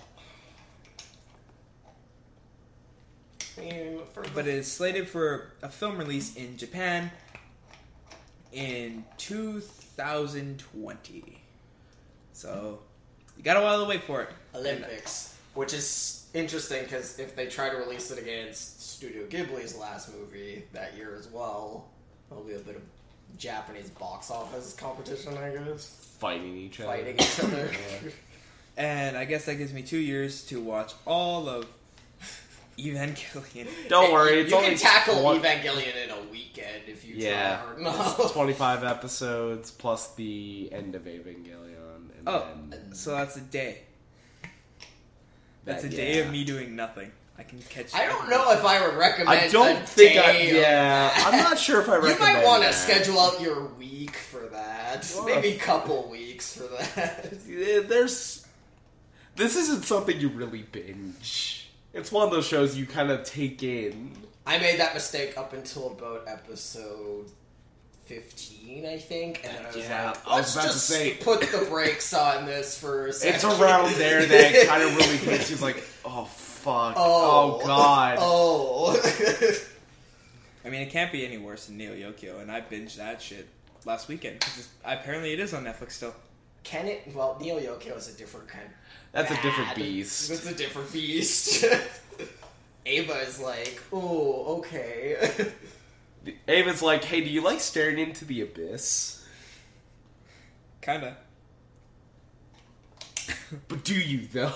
I mean, for the- But it is slated for a film release in Japan in 2020. So you got a while to wait for it. Olympics, which is interesting because if they try to release it against Studio Ghibli's last movie that year as well, it'll be a bit of Japanese box office competition, I guess. Fighting each other. Fighting each other. And I guess that gives me two years to watch all of Evangelion. Don't worry, you, it's you only can tackle one- Evangelion in a weekend if you Yeah, try hard enough. twenty-five episodes plus the end of Evangelion. Oh, so that's a day. That's That- a day of me doing nothing. I can catch. I don't know if I would recommend. I don't think i yeah i'm not sure if I recommend You might want to schedule out your week for that. Well, Maybe a couple weeks for that. There's. This isn't something you really binge. It's one of those shows you kind of take in. I made that mistake up until about episode 15, I think, and then I was Yeah, like, I was let's about to say- put the brakes on this for a second. It's around there that kind of really hits you. Like, oh fuck, Oh, oh, god. Oh. I mean, it can't be any worse than Neo Yokio, and I binged that shit last weekend apparently it is on Netflix still. Can it? Well, Neo Yokio is a different kind. That's a different beast. It's a different beast. Eva is like, oh, okay. Eva's like, hey, do you like staring into the abyss? Kinda. But do you though?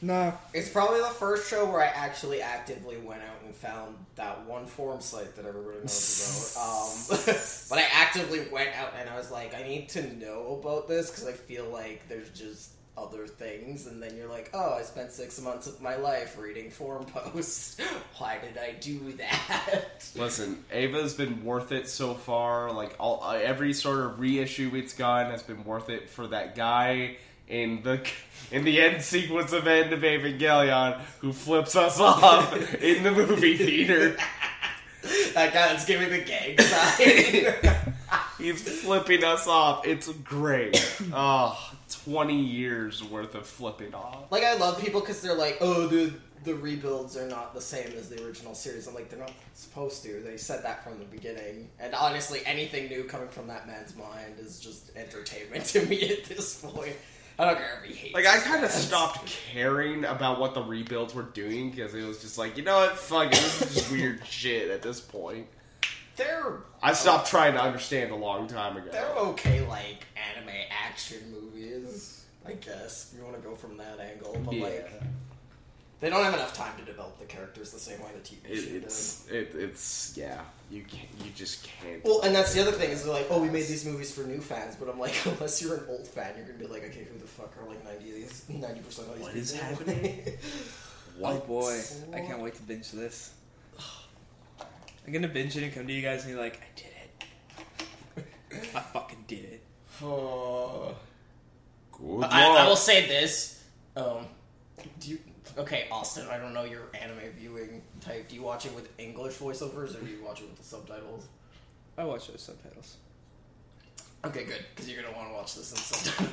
No. It's probably the first show where I actually actively went out and found that one forum site that everybody knows about. Um, but I actively went out and I was like, I need to know about this because I feel like there's just other things. And then you're like, oh, I spent six months of my life reading forum posts. Why did I do that? Listen, Eva's been worth it so far. Like all uh, every sort of reissue it's gotten has been worth it for that guy in the in the end sequence of End of Evangelion who flips us off in the movie theater. that guy that's giving the gang sign. He's flipping us off. It's great. Oh, 20 years worth of flipping off. like I love people because they're like, oh, the the rebuilds are not the same as the original series. I'm like, they're not supposed to. They said that from the beginning. And honestly, anything new coming from that man's mind is just entertainment to me at this point. I don't care if he hates. Like I kind of stopped caring about what the rebuilds were doing because it was just like, you know what, fuck it, this is just weird shit at this point. They're I stopped trying to understand a long time ago. they're okay, like anime action movies. I guess if you want to go from that angle, but yeah, like they don't have enough time to develop the characters the same way the TV it, show did. it's it, it's yeah. You can't, you just can't. Well, and that's the other thing is they're like, oh, we made these movies for new fans, but I'm like, unless you're an old fan, you're gonna be like, okay, who the fuck are like 90 percent of these? What is people? happening? Oh boy, I can't wait to binge this. I'm gonna binge it and come to you guys and be like, I did it. I fucking did it. Oh. Good I, I will say this. Um, do you? Okay, Austin. I don't know your anime viewing type. Do you watch it with English voiceovers or do you watch it with the subtitles? I watch those subtitles. Okay, good, because you're gonna want to watch this in subtitles.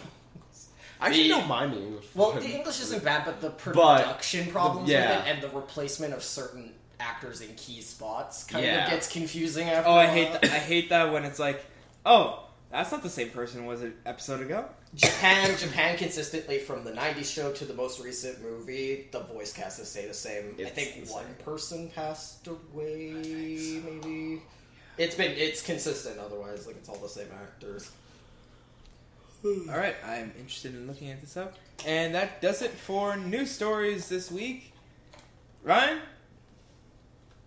I actually the- don't mind the English. Well, the English isn't bad, but the production problems yeah. with it and the replacement of certain actors in key spots kind Yeah. of gets confusing after. Oh, I hate that. I hate that when it's like, oh, that's not the same person was it episode ago. Japan, Japan consistently from the '90s show to the most recent movie, the voice cast has stayed the same. I think one same. person passed away, maybe. It's been it's consistent. Otherwise, like it's all the same actors. All right, I'm interested in looking at this up, and that does it for news stories this week. Ryan,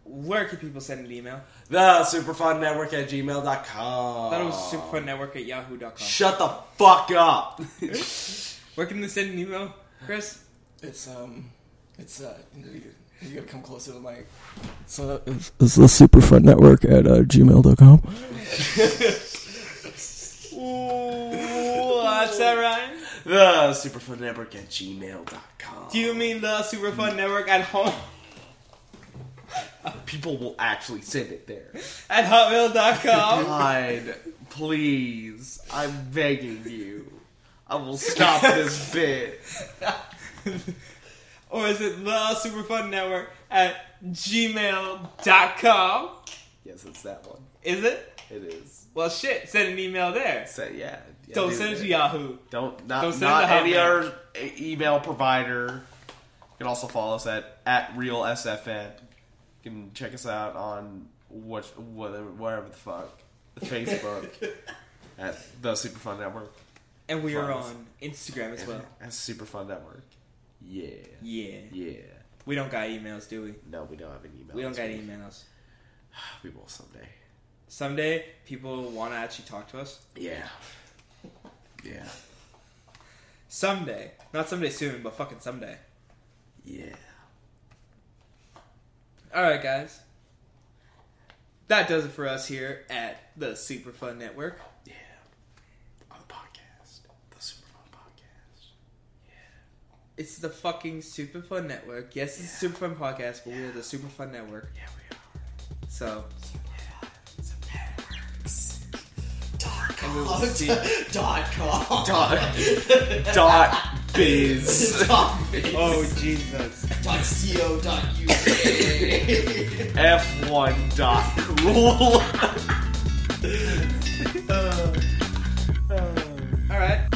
where can people send an email? the Superfun Network at gmail.com. I thought it was superfunnetwork at yahoo.com. Shut the fuck up. Where can they send an email, Chris? It's um, it's uh, you, you gotta come closer to the mic. It's uh, it's, it's the Superfun Network at uh, gmail.com. Ooh, what's that, Ryan? the Superfun Network at gmail.com. Do you mean the Superfun Network at home People will actually send it there. at hotmail.com? God, please. I'm begging you. I will stop this bit. or is it the Superfun Network at gmail.com? Yes, it's that one. Is it? It is. Well, shit, send an email there. So, yeah. yeah Don't do send it to. Yahoo. Don't not Don't send not it to any other email provider. You can also follow us at at real SFN. You can check us out on what whatever wherever the fuck Facebook at the Superfun Network. And we are Follow on Instagram as well. That's Superfun Network. Yeah, Yeah. yeah. We don't got emails, do we? No, we don't have an email. We don't this got week. emails. We will someday. Someday, people want to actually talk to us. Yeah, yeah, Someday. Not someday soon, but fucking someday. yeah. Alright, guys. That does it for us here at the Super Fun Network. Yeah. On the podcast, the Superfun podcast. Yeah. It's the fucking Super Fun Network. Yes, it's a Superfun podcast, but we're the Super Fun Network. Yeah, we are. So, we will see. dot com. Dot. dot biz. dot biz. Oh Jesus. Dot co. Dot oh, uk. Oh, F one dot cool. Uh, uh, all right.